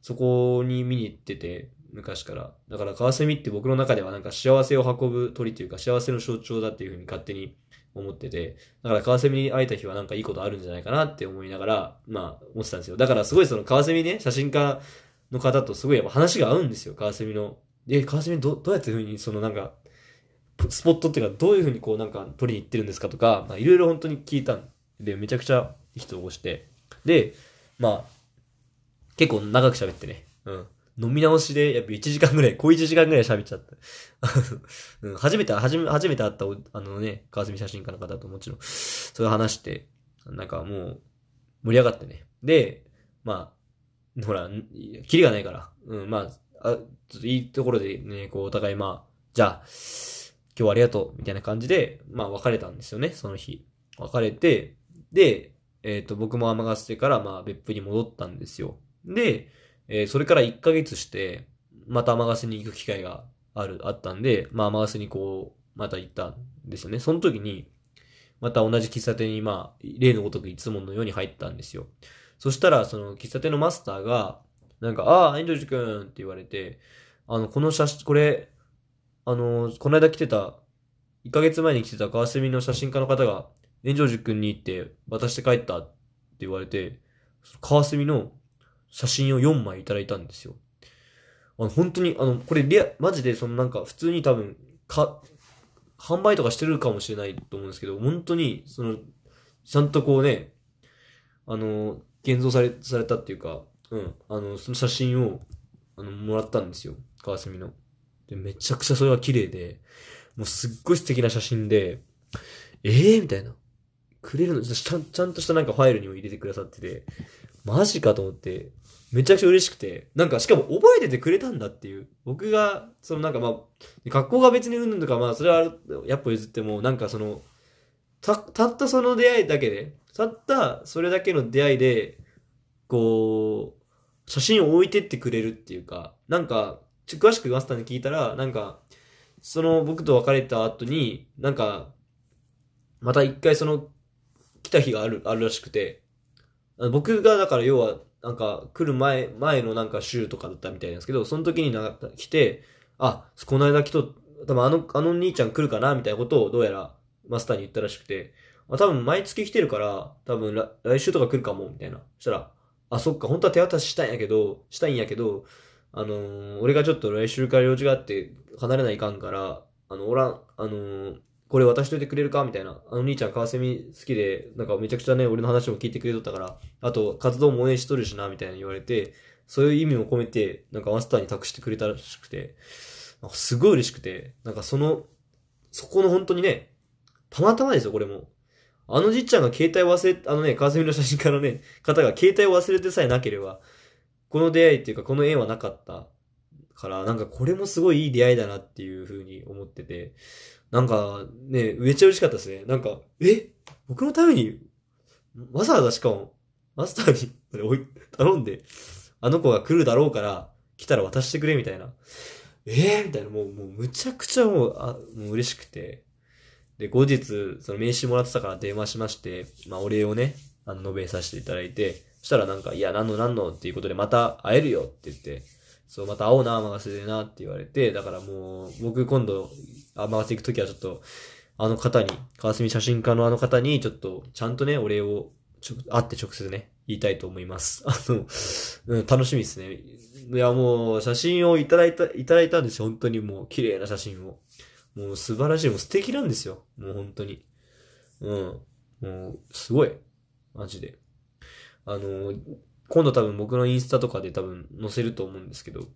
そこに見に行ってて、昔から。だからカワセミって僕の中ではなんか幸せを運ぶ鳥というか幸せの象徴だっていうふうに勝手に思ってて、だからカワセミに会えた日はなんかいいことあるんじゃないかなって思いながら、まあ思ってたんですよ。だからすごいそのカワセミね、写真家の方とすごいやっぱ話が合うんですよ、カワセミの。え、カワセミどどうやってふうにそのなんか、スポットっていうかどういうふうにこうなんか取りに行ってるんですかとか、まあいろいろ本当に聞いたんで、めちゃくちゃいい人をして、で、まあ、結構長く喋ってね。うん。飲み直しで、やっぱ1時間ぐらい、小1時間ぐらい喋っちゃった。(laughs) うん、初めて、初め、初めて会った、あのね、川澄写真家の方ともちろん、それ話して、なんかもう、盛り上がってね。で、まあ、ほら、キリがないから、うん、まあ、あ、いいところでね、こう、お互いまあ、じゃあ、今日はありがとう、みたいな感じで、まあ、別れたんですよね、その日。別れて、で、えっ、ー、と、僕も天ヶ瀬から、まあ、別府に戻ったんですよ。で、えー、それから1ヶ月して、また天ヶ瀬に行く機会がある、あったんで、まあ天ヶ瀬にこう、また行ったんですよね。その時に、また同じ喫茶店にまあ、例のごとくいつものように入ったんですよ。そしたら、その喫茶店のマスターが、なんか、ああ、遠藤くんって言われて、あの、この写真、これ、あの、この間来てた、1ヶ月前に来てた川澄の写真家の方が、炎上塾に行って渡して帰ったって言われて、川澄の写真を4枚いただいたんですよ。あの、本当に、あの、これリア、マジでそのなんか普通に多分、か、販売とかしてるかもしれないと思うんですけど、本当に、その、ちゃんとこうね、あの、現像され、されたっていうか、うん、あの、その写真を、あの、もらったんですよ。川澄の。で、めちゃくちゃそれが綺麗で、もうすっごい素敵な写真で、ええー、みたいな。くれるのちゃん、ちゃんとしたなんかファイルにも入れてくださってて、マジかと思って、めちゃくちゃ嬉しくて、なんかしかも覚えててくれたんだっていう。僕が、そのなんかまあ、学校が別にうんぬんとかまあ、それはやっぱ譲っても、なんかその、た、たったその出会いだけで、たったそれだけの出会いで、こう、写真を置いてってくれるっていうか、なんか、詳しくマスターに聞いたら、なんか、その僕と別れた後に、なんか、また一回その、来た日がある、あるらしくて、僕がだから要は、なんか来る前、前のなんか週とかだったみたいなんですけど、その時にな来て、あ、この間来と、多分あの、あの兄ちゃん来るかなみたいなことをどうやらマスターに言ったらしくて、あ、多分毎月来てるから、多分来週とか来るかも、みたいな。そしたら、あ、そっか、本当は手渡ししたいんやけど、したいんやけど、あのー、俺がちょっと来週から用事があって離れないかんから、あの、おらん、あのー、これ渡しといてくれるか？みたいな。あの兄ちゃん、川蝉好きで、なんかめちゃくちゃね、俺の話も聞いてくれとったから、あと、活動も応援しとるしな、みたいな言われて、そういう意味も込めて、なんかマスターに託してくれたらしくて、なんかすごい嬉しくて、なんかその、そこの本当にね、たまたまですよ、これも。あのじっちゃんが携帯忘れ、あのね、川蝉の写真家のね、方が携帯を忘れてさえなければ、この出会いっていうか、この縁はなかったから、なんかこれもすごいいい出会いだなっていうふうに思ってて、なんかね、めっちゃ嬉しかったですね。なんか、え？僕のために、わざわざしかも、マスターに頼んで、あの子が来るだろうから、来たら渡してくれみたいな。え？ー、みたいな、もう、もう、むちゃくちゃもう、あ、もう嬉しくて。で、後日、その名刺もらってたから電話しまして、まあ、お礼をね、あの、述べさせていただいて、そしたらなんか、いや、なんのなんの？っていうことでまた会えるよって言って、そう、また会おうな、任せでなって言われて、だからもう、僕今度、甘がせ行くときはちょっと、あの方に、川澄写真家のあの方に、ちょっと、ちゃんとね、お礼を、ちょ、会って直接ね、言いたいと思います。(laughs) あの、うん、楽しみですね。いや、もう、写真をいただいた、いただいたんですよ。本当にもう、綺麗な写真を。もう、素晴らしい。もう、素敵なんですよ。もう、本当に。うん。もう、すごい。マジで。あの、今度多分僕のインスタとかで多分載せると思うんですけど、め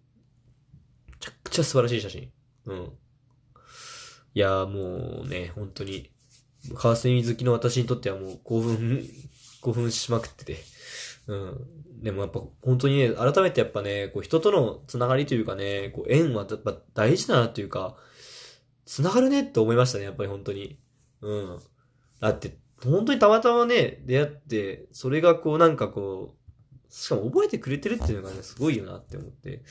ちゃくちゃ素晴らしい写真。うん。いやもうね、本当に、川澄好きの私にとってはもう興奮、(laughs) 興奮しまくってて。うん。でもやっぱ本当にね、改めてやっぱね、こう人とのつながりというかね、こう縁はやっぱ大事だなというか、つながるねって思いましたね、やっぱり本当に。うん。だって、本当にたまたまね、出会って、それがこうなんかこう、しかも覚えてくれてるっていうのがね、すごいよなって思って、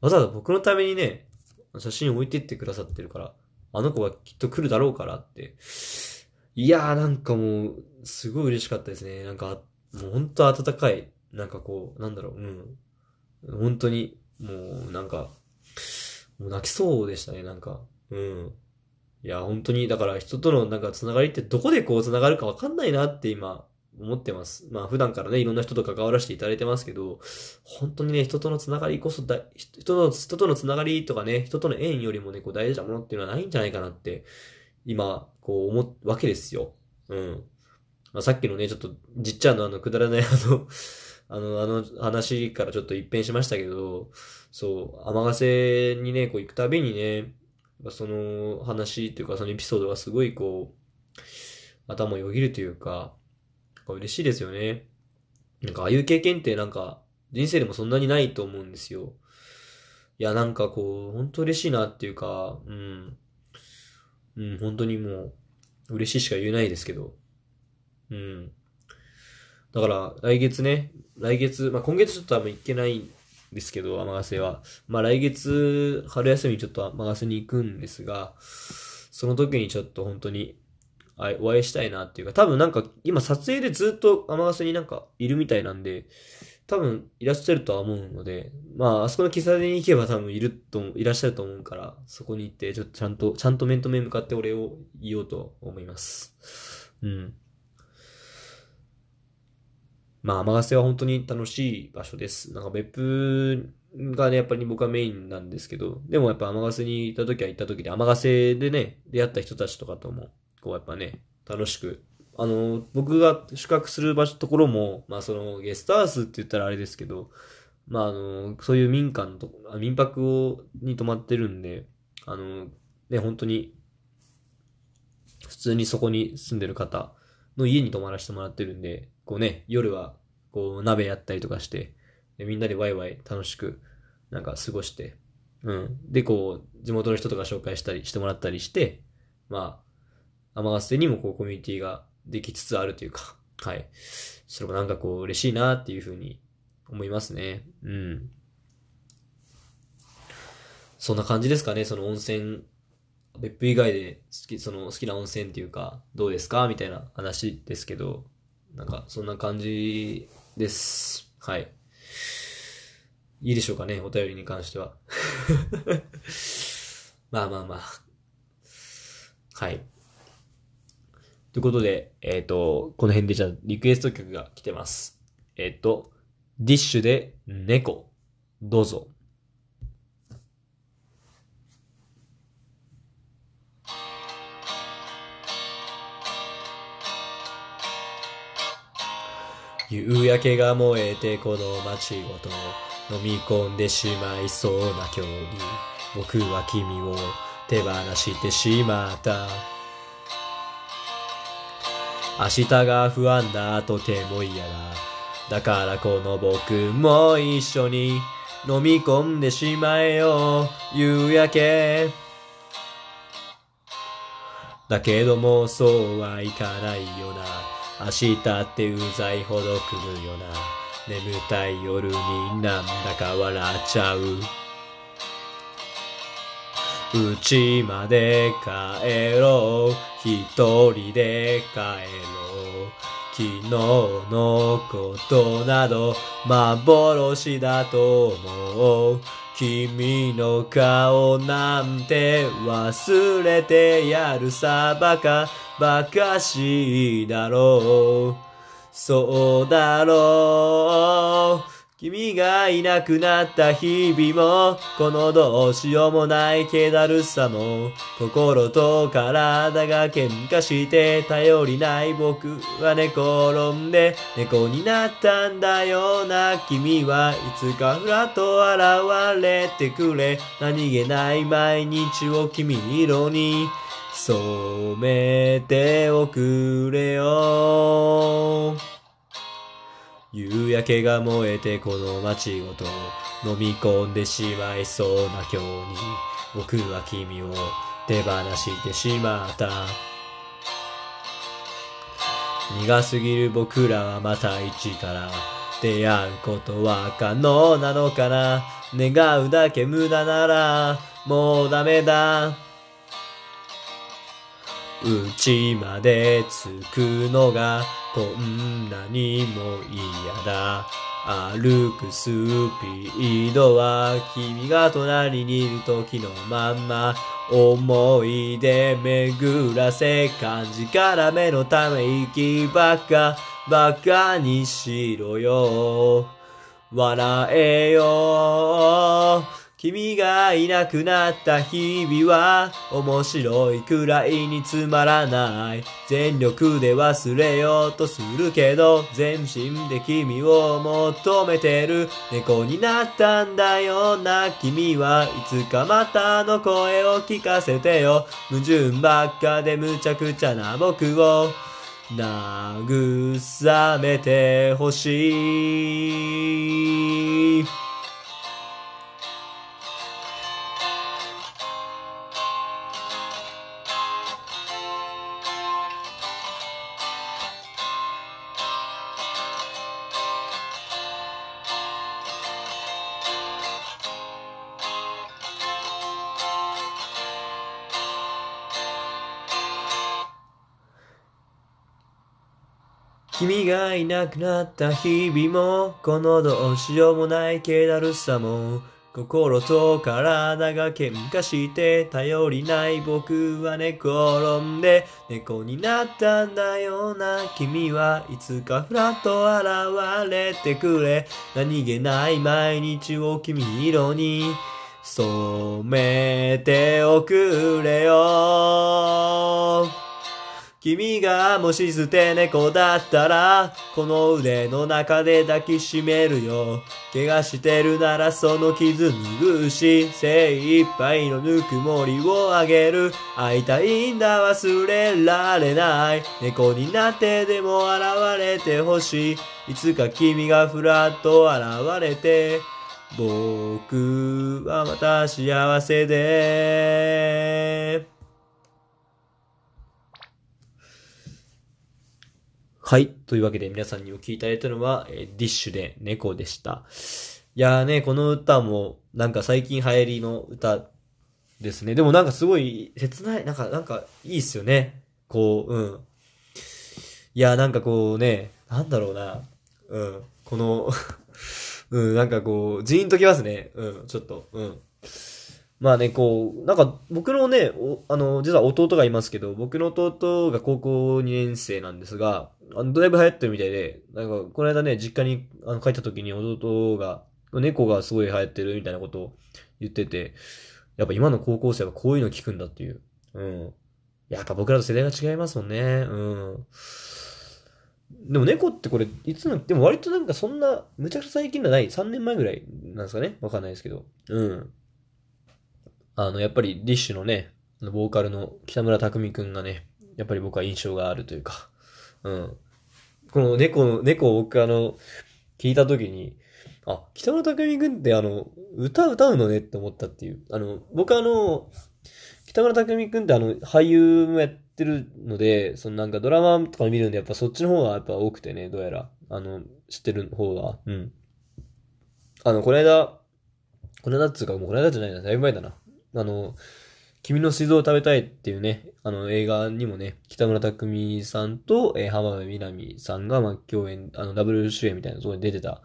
わざわざ僕のためにね、写真置いてってくださってるから、あの子がきっと来るだろうからって。いやーなんかもう、すごい嬉しかったですね。なんか、もう本当温かい、なんかこう、なんだろう、うん。本当に、もうなんか、もう泣きそうでしたね、なんか。うん。いや、本当に、だから人とのなんかつながりってどこでこうつながるかわかんないなって今、思ってます。まあ普段からね、いろんな人と関わらせていただいてますけど、本当にね、人とのつながりこそだ、人の、人とのつながりとかね、人との縁よりもね、こう大事なものっていうのはないんじゃないかなって、今、こう思うわけですよ。うん。まあ、さっきのね、ちょっと、じっちゃんのあの、くだらないあの、あの、あの話からちょっと一変しましたけど、そう、天ヶ瀬にね、こう行くたびにね、その話っていうかそのエピソードがすごいこう、頭をよぎるというか、嬉しいですよね。なんかああいう経験ってなんか人生でもそんなにないと思うんですよ。いや、なんかこう、本当嬉しいなっていうか、うん。うん、本当にもう、嬉しいしか言えないですけど。うん。だから、来月ね、来月、まあ今月ちょっと多分行けないんですけど、天ヶ瀬は。まあ来月、春休みちょっと天ヶ瀬に行くんですが、その時にちょっと本当に、お会いしたいなっていうか、多分なんか今撮影でずっと天ヶ瀬になんかいるみたいなんで、多分いらっしゃるとは思うので、まああそこの喫茶店に行けば多分いると、いらっしゃると思うから、そこに行ってちょっとちゃんと、ちゃんと面と面向かって俺を言おうと思います。うん。まあ、天ヶ瀬は本当に楽しい場所です。なんか別府がね、やっぱり僕はメインなんですけど、でもやっぱ天ヶ瀬に行った時は行った時で、天ヶ瀬でね、出会った人たちとかとも、こうやっぱね、楽しく、あの、僕が宿泊する場所、ところも、まあそのゲストハウスって言ったらあれですけど、まああの、そういう民間のとこ、民泊を、に泊まってるんで、あの、ね、本当に、普通にそこに住んでる方の家に泊まらせてもらってるんで、こうね、夜は、こう、鍋やったりとかして、でみんなでワイワイ楽しく、なんか過ごして、うん。で、こう、地元の人とか紹介したりしてもらったりして、まあ、天ヶ瀬にもこう、コミュニティができつつあるというか、はい。それもなんかこう、嬉しいなっていうふうに思いますね。うん。そんな感じですかね、その温泉別府以外で好き、その好きな温泉っていうか、どうですか？みたいな話ですけど、なんかそんな感じです。はい。いいでしょうかね、お便りに関しては。(laughs) まあまあまあ。はい。ということで、えっ、ー、と、この辺でじゃあリクエスト曲が来てます。えっ、ー、と、ディッシュで猫。どうぞ。夕焼けが燃えてこの街ごと飲み込んでしまいそうな今日に僕は君を手放してしまった明日が不安だとても嫌だ。だからこの僕も一緒に飲み込んでしまえよ。夕焼け。だけどもそうはいかないよな。明日ってうざいほど来るよな。眠たい夜になんだか笑っちゃう。家まで帰ろう一人で帰ろう昨日のことなど幻だと思う。君の顔なんて忘れてやるさバカバカしいだろう。そうだろう。君がいなくなった日々も、このどうしようもない気だるさも、心と体が喧嘩して頼りない僕は寝転んで猫になったんだよな。君はいつかふらっと現れてくれ。何気ない毎日を君色に染めておくれよ。夕焼けが燃えてこの街ごと飲み込んでしまいそうな今日に僕は君を手放してしまった。苦すぎる僕らはまた一から出会うことは可能なのかな。願うだけ無駄ならもうダメだ。家まで着くのがこんなにも嫌だ。歩くスピードは君が隣にいる時のまんま。思い出巡らせ感じから目のため息ばっかバカにしろよ。笑えよ。君がいなくなった日々は面白いくらいにつまらない全力で忘れよ。うとするけど全身で君を求めてる。猫になったんだよ。な君はいつかまたの声を聞かせてよ。矛盾ばっかでむちゃくちゃな僕を。慰めてほしい。がいなくなった日々も、このどうしようもない気だるさも、心と体が喧嘩して頼りない僕は寝転んで猫になったんだよな君はいつかふらっと現れてくれ。何気ない毎日を君色に染めておくれよ。君がもし捨て猫だったら、この腕の中で抱きしめるよ。怪我してるならその傷拭うし、精一杯のぬくもりをあげる。会いたいんだ忘れられない。猫になってでも現れてほしい。いつか君がふらっと現れて、僕はまた幸せで。はい。というわけで皆さんにお聴きいただいたのは、えーディッシュで猫でした。いやーね、この歌もなんか最近流行りの歌ですね。でもなんかすごい切ない、なんか、なんかいいっすよね。こう、うん。いやーなんかこうね、なんだろうな。うん。この、(laughs) うん、なんかこう、ジーンときますね。うん、ちょっと、うん。まあね、こう、なんか僕のね、おあの、実は弟がいますけど、僕の弟が高校2年生なんですが、あの、だいぶ流行ってるみたいで、なんか、この間ね、実家にあの帰った時に弟が、猫がすごい流行ってるみたいなことを言ってて、やっぱ今の高校生はこういうの聞くんだっていう。うん。やっぱ僕らと世代が違いますもんね。うん。でも猫ってこれ、いつの、でも割となんかそんな、むちゃくちゃ最近じゃない、3年前ぐらいなんですかねわかんないですけど。うん。あの、やっぱりディッシュのね、ボーカルの北村匠海くんがね、やっぱり僕は印象があるというか、うん。この猫の、猫を僕あの、聞いたときに、あ、北村匠海くんってあの、歌歌うのね？って思ったっていう。あの、僕あの、北村匠海くんってあの、俳優もやってるので、そのなんかドラマとか見るんで、やっぱそっちの方がやっぱ多くてね、どうやら。あの、知ってる方は。うん。あの、この間、この間っつうか、もうこの間じゃないな、だいぶ前だな。あの、君の水道を食べたいっていうね、あの映画にもね、北村匠海さんと、えー浜辺美波さんが、まあ、共演、あの、ダブル主演みたいなところに出てた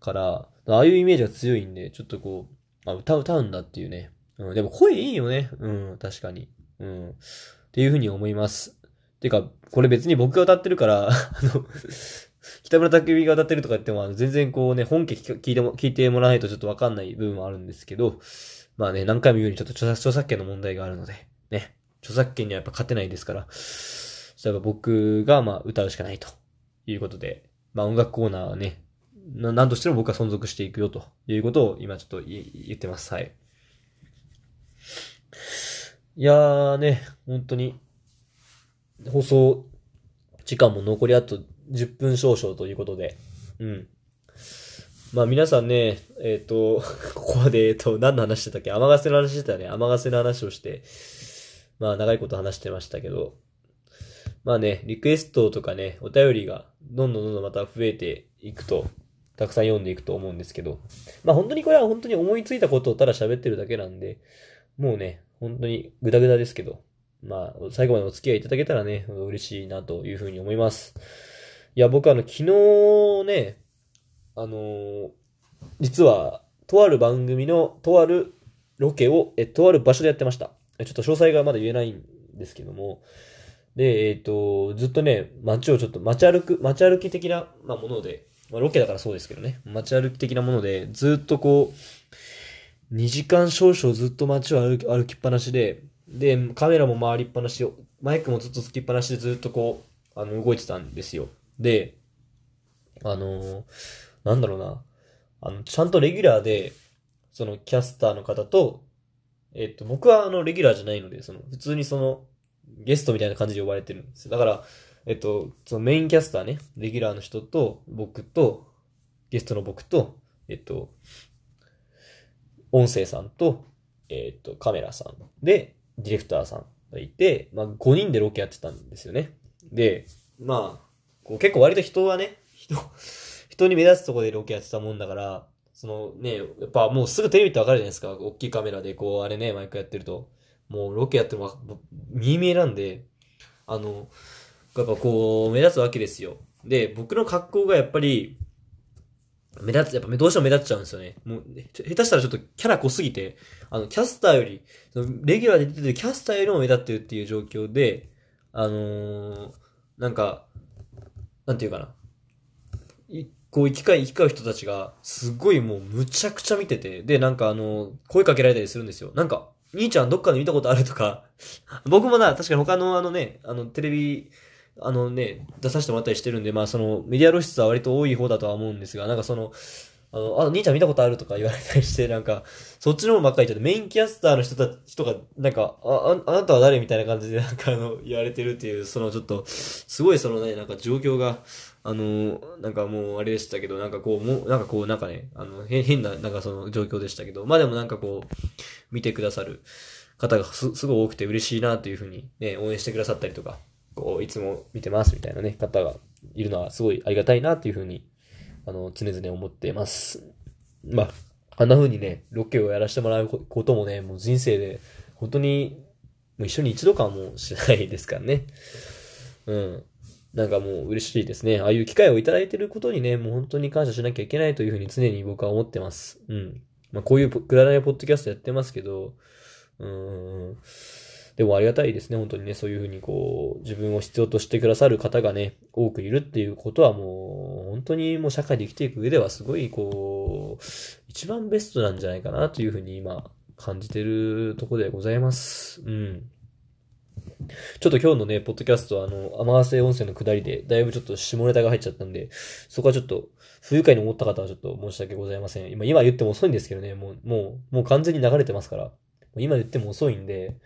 から、ああいうイメージが強いんで、ちょっとこう、あ、歌歌うんだっていうね。うん、でも声いいよね。うん、確かに。うん。っていうふうに思います。てか、これ別に僕が歌ってるから、(laughs) あの、北村匠海が歌ってるとか言っても、全然こうね、本家聞聞いても、聞いてもらわないとちょっとわかんない部分はあるんですけど、まあね、何回も言うようにちょっと著作著作権の問題があるので、ね、著作権にはやっぱ勝てないですから、それは僕がまあ歌うしかないということで、まあ音楽コーナーはね、な何としても僕は存続していくよということを今ちょっと言ってます。はい。いやーね、本当に、放送時間も残りあと10分少々ということで、うん。まあ皆さんね、えっ、と、(laughs) ここまで、えっ、と、何の話してたっけ？雨ガの話してたね。雨ガの話をして、まあ長いこと話してましたけど、まあね、リクエストとかね、お便りがどんどんどんどんまた増えていくと、たくさん読んでいくと思うんですけど、まあ本当にこれは本当に思いついたことをただ喋ってるだけなんで、もうね、本当にグダグダですけど、まあ最後までお付き合いいただけたらね、嬉しいなというふうに思います。いや、僕あの、昨日ね、あのー実は、とある番組の、とあるロケを、え、とある場所でやってました。ちょっと詳細がまだ言えないんですけども、で、えっ、と、ずっとね、街をちょっと、街歩く、街歩き的な、まあ、もので、まあ、ロケだからそうですけどね、街歩き的なもので、ずっとこう、2時間少々ずっと街を歩き歩きっぱなしで、で、カメラも回りっぱなし、マイクもずっとつきっぱなしでずっとこう、あの、動いてたんですよ。で、あのーなんだろうな、あの、ちゃんとレギュラーで、そのキャスターの方と、えっと、僕はあの、レギュラーじゃないので、その、普通にその、ゲストみたいな感じで呼ばれてるんですよ。だから、えっと、そのメインキャスターね、レギュラーの人と、僕と、ゲストの僕と、えっと、音声さんと、えっと、カメラさんで、ディレクターさんがいて、まあ、5人でロケやってたんですよね。で、まあ、こう結構割と人はね、人、人に目立つところでロケやってたもんだから、そのね、やっぱもうすぐテレビってわかるじゃないですか。大きいカメラでこう、あれね、マイクやってると。もうロケやっても見え見えなんで、あの、やっぱこう、目立つわけですよ。で、僕の格好がやっぱり、目立つ、やっぱどうしても目立っちゃうんですよね。もう、下手したらちょっとキャラ濃すぎて、あの、キャスターより、そのレギュラーで出てるキャスターよりも目立ってるっていう状況で、あのー、なんか、なんていうかな。こう行き交い、行き交う人たちが、すごいもうむちゃくちゃ見てて、で、なんかあの、声かけられたりするんですよ。なんか、兄ちゃんどっかで見たことあるとか、(laughs) 僕もな、確かに他のあのね、あの、テレビ、あのね、出させてもらったりしてるんで、まあその、メディア露出は割と多い方だとは思うんですが、なんかその、あの、あ、兄ちゃん見たことあるとか (laughs) 言われたりして、なんか、そっちの方ばっかり言っちゃって、メインキャスターの人たちとか、なんか、あ、ああなたは誰みたいな感じで、なんかあの、言われてるっていう、そのちょっと、すごいそのね、なんか状況が、あの、なんかもうあれでしたけど、なんかこう、もう、なんかこう、なんかね、あの、変、な、なんかその状況でしたけど、まあでもなんかこう、見てくださる方がす、すごい多くて嬉しいなというふうにね、応援してくださったりとか、こう、いつも見てますみたいなね、方がいるのはすごいありがたいなというふうに、あの、常々思っています。まあ、あんな風にね、ロケをやらせてもらうこともね、もう人生で、本当に、もう一緒に一度間もしないですからね。うん。なんかもう嬉しいですね。ああいう機会をいただいていることにね、もう本当に感謝しなきゃいけないというふうに常に僕は思ってます。うん。まあこういうくだらないポッドキャストやってますけど、うん。でもありがたいですね、本当にね、そういうふうにこう、自分を必要としてくださる方がね、多くいるっていうことはもう、本当にもう社会で生きていく上ではすごいこう、一番ベストなんじゃないかなというふうに今、感じてるところでございます。うん。ちょっと今日のね、ポッドキャストはあの、雨合わせ音声の下りで、だいぶちょっと下ネタが入っちゃったんで、そこはちょっと、不愉快に思った方はちょっと申し訳ございません。今、今言っても遅いんですけどね、もう、もう、もう完全に流れてますから。今言っても遅いんで、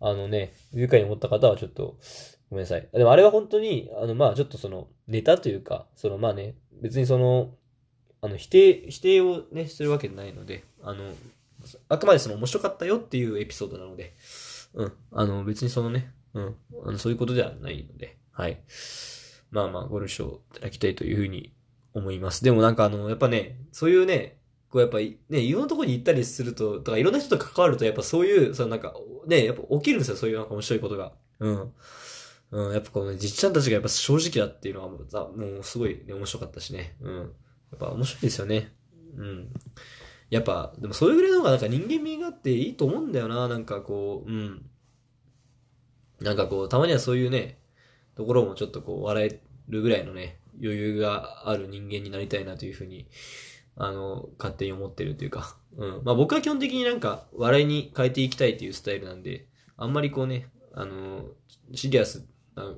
あのね、不愉快に思った方はちょっと、ごめんなさい。でもあれは本当に、あの、まあちょっとその、ネタというか、その、まあね、別にその、あの、否定、否定をね、するわけないので、あの、あくまでその面白かったよっていうエピソードなので、うん。あの、別にそのね、うん。あの、そういうことではないので、はい。まあまあ、ご了承いただきたいというふうに思います。でもなんかあの、やっぱね、そういうね、こうやっぱりね、いろんなところに行ったりすると、とかいろんな人と関わると、やっぱそういう、そのなんか、ね、やっぱ起きるんですよ、そういうなんか面白いことが。うん。うん、やっぱこのね、じっちゃんたちがやっぱ正直だっていうのはもう、もうすごい、ね、面白かったしね。うん。やっぱ面白いですよね。うん。やっぱ、でもそれぐらいの方がなんか人間味があっていいと思うんだよな、なんかこう、うん。なんかこう、たまにはそういうね、ところもちょっとこう、笑えるぐらいのね、余裕がある人間になりたいなというふうに、あの、勝手に思ってるというか、うん。まあ僕は基本的になんか、笑いに変えていきたいっていうスタイルなんで、あんまりこうね、あの、シリアス、あ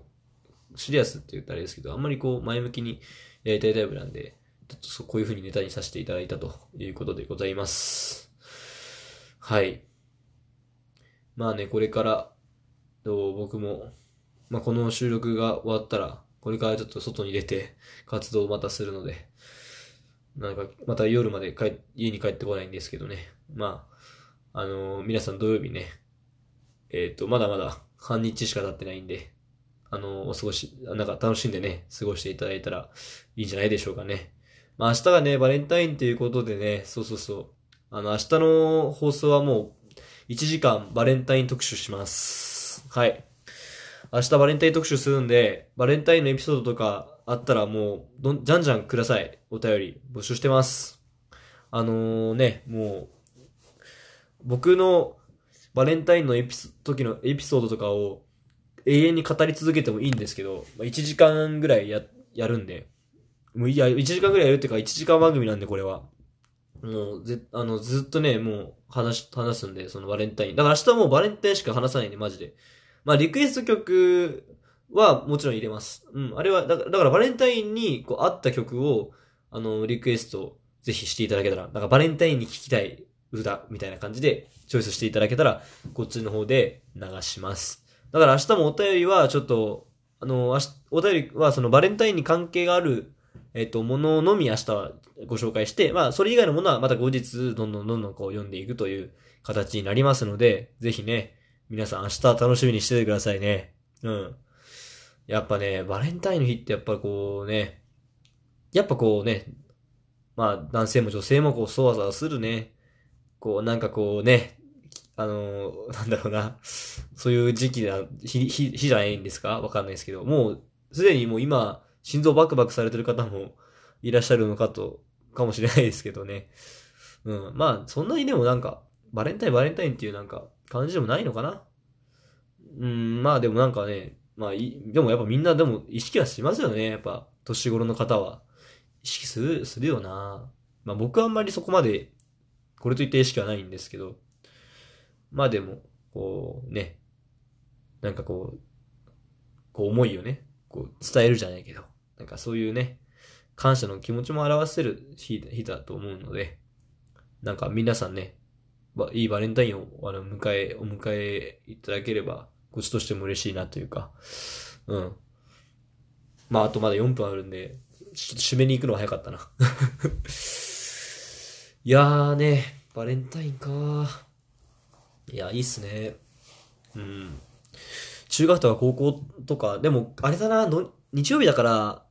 シリアスって言ったらあれですけど、あんまりこう、前向きにやりたいタイプなんで、ちょっとそうこういう風にネタにさせていただいたということでございます。はい。まあね、これから、どう僕も、まあこの収録が終わったら、これからちょっと外に出て活動をまたするので、なんか、また夜まで帰、家に帰ってこないんですけどね。まあ、あのー皆さん土曜日ね、えっ、と、まだまだ半日しか経ってないんで、あのーお過ごし、なんか楽しんでね、過ごしていただいたらいいんじゃないでしょうかね。まあ明日がね、バレンタインということでね、そうそうそう。あの、明日の放送はもう、1時間バレンタイン特集します。はい。明日バレンタイン特集するんで、バレンタインのエピソードとかあったらもう、どん、じゃんじゃんください。お便り募集してます。あのー、ね、もう、僕のバレンタインのエピソ時のエピソードとかを永遠に語り続けてもいいんですけど、まあ、1時間ぐらいや、やるんで、もういや、1時間ぐらいやるっていうか1時間番組なんでこれは。もう、ぜ、あの、ずっとね、もう、話、話すんで、そのバレンタイン。だから明日もうバレンタインしか話さないんで、マジで。まあ、リクエスト曲はもちろん入れます。うん。あれは、だから、だからバレンタインに、こう、合った曲を、あの、リクエスト、ぜひしていただけたら、だかバレンタインに聴きたい歌、みたいな感じで、チョイスしていただけたら、こっちの方で流します。だから明日もお便りは、ちょっと、あの、明日、お便りは、そのバレンタインに関係がある、えっと、もののみ明日はご紹介して、まあ、それ以外のものはまた後日、どんどんどんどんこう読んでいくという形になりますので、ぜひね、皆さん明日楽しみにしててくださいね。うん。やっぱね、バレンタインの日ってやっぱこうね、やっぱこうね、まあ男性も女性もこうそわそわするね。こうなんかこうね、あのーなんだろうな、そういう時期だ、日、日、日じゃないんですか？わかんないですけど、もうすでにもう今、心臓バクバクされてる方もいらっしゃるのかと、かもしれないですけどね。うん。まあ、そんなにでもなんか、バレンタインバレンタインっていうなんか、感じでもないのかな。うん、まあでもなんかね、まあ、でもやっぱみんなでも意識はしますよね。やっぱ、年頃の方は。意識する、するよな。まあ僕はあんまりそこまで、これといった意識はないんですけど。まあでも、こうね、なんかこう、こう思いをね、こう伝えるじゃないけど、なんかそういうね、感謝の気持ちも表せる日だと思うので、なんか皆さんね、いいバレンタインをあの迎え、お迎えいただければ、こっちとしても嬉しいなというか、うん。まああとまだ4分あるんで、ちょっと締めに行くのは早かったな。(laughs) いやーね、バレンタインかいや、いいっすね。うん。中学とか高校とか、でも、あれだな、日曜日だから、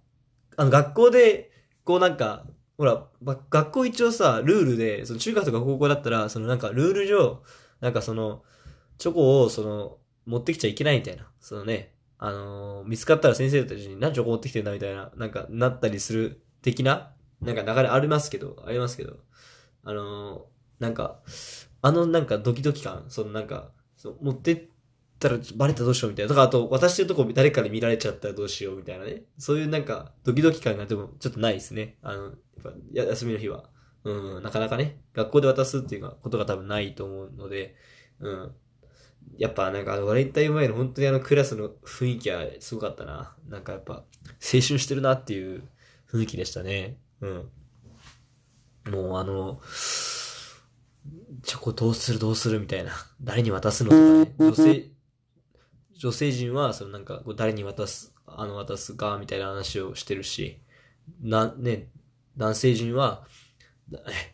あの、学校で、こうなんか、ほら、ば学校一応さ、ルールで、その中学とか高校だったら、そのなんかルール上、なんかその、チョコを、その、持ってきちゃいけないみたいな。そのね、あのー見つかったら先生たちに何チョコ持ってきてんだ？みたいな、なんか、なったりする的な、なんか流れありますけど、ありますけど、あのーなんか、あのなんかドキドキ感、そのなんか、そう持ってったらバレたらどうしようみたいな。とか、あと、私ってるとこ誰かに見られちゃったらどうしようみたいなね。そういうなんか、ドキドキ感がでもちょっとないですね。あの、やっぱ休みの日は。うん、なかなかね、学校で渡すっていうことが多分ないと思うので、うん。やっぱなんかあの、バレンタイン前の本当にあのクラスの雰囲気はすごかったな。なんかやっぱ、青春してるなっていう雰囲気でしたね。うん。もうあの、チョコどうするどうするみたいな。誰に渡すのとかね。女性、女性陣は、そのなんか、誰に渡す、あの、渡すか、みたいな話をしてるし、な、ね、男性陣は、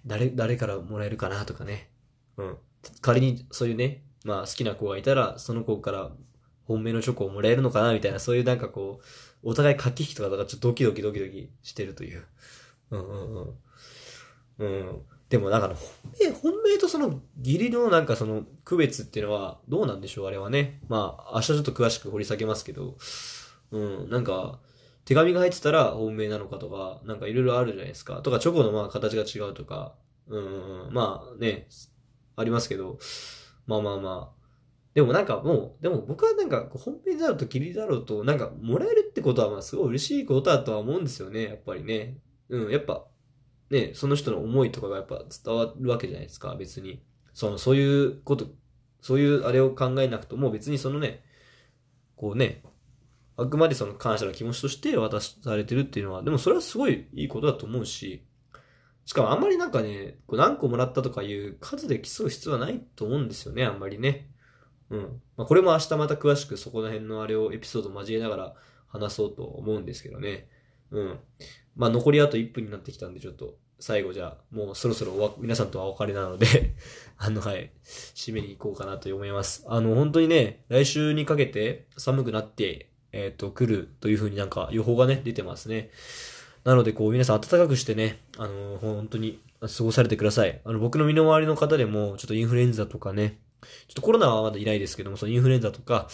誰、誰からもらえるかなとかね。うん。仮に、そういうね、まあ、好きな子がいたら、その子から本命のチョコをもらえるのかなみたいな、そういうなんかこう、お互い駆け引きとかだからちょっとドキドキドキドキしてるという。うんうんうん。うん。でもなんかあの、本命、本命とその義理のなんかその区別っていうのはどうなんでしょうあれはね。まあ、明日ちょっと詳しく掘り下げますけど、うん、なんか、手紙が入ってたら本命なのかとか、なんかいろいろあるじゃないですか。とか、チョコのまあ形が違うとか、うんうんうん、まあね、ありますけど、まあまあまあ。でもなんかもう、でも僕はなんか本命だろうと義理だろうと、なんかもらえるってことはまあすごい嬉しいことだとは思うんですよね、やっぱりね。うん、やっぱ、ね、その人の思いとかがやっぱ伝わるわけじゃないですか、別に。その、そういうこと、そういうあれを考えなくとも別にそのね、こうね、あくまでその感謝の気持ちとして渡されてるっていうのは、でもそれはすごいいいことだと思うし、しかもあんまりなんかね、こう何個もらったとかいう数で競う必要はないと思うんですよね、あんまりね。うん。まあこれも明日また詳しくそこら辺のあれをエピソード交えながら話そうと思うんですけどね。うん。まあ残りあと1分になってきたんでちょっと最後じゃあもうそろそろわ皆さんとはお別れなので (laughs) あのはい、締めに行こうかなと思います。あの本当にね、来週にかけて寒くなって、えっ、と、来るというふうになんか予報がね、出てますね。なのでこう皆さん暖かくしてね、あの本当に過ごされてください。あの僕の身の回りの方でもちょっとインフルエンザとかね、ちょっとコロナはまだいないですけども、そのインフルエンザとか、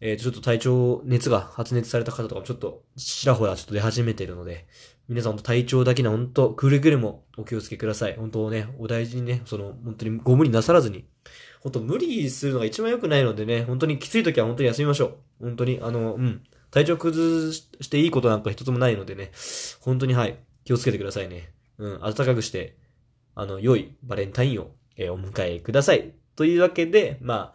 えーと、ちょっと体調、熱が発熱された方とかもちょっとちらほらちょっと出始めてるので、皆さん体調だけの本当、くれぐれもお気をつけください。本当ね、お大事にね、その、本当にご無理なさらずに、本当無理するのが一番良くないのでね、本当にきつい時は本当に休みましょう。本当に、あの、うん。体調崩していいことなんか一つもないのでね、本当にはい、気をつけてくださいね。うん、暖かくして、あの、良いバレンタインを、えーお迎えください。というわけで、まあ、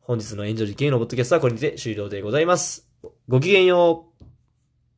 本日の炎上事件のポッドキャストはこれにて終了でございます。ごきげんよう。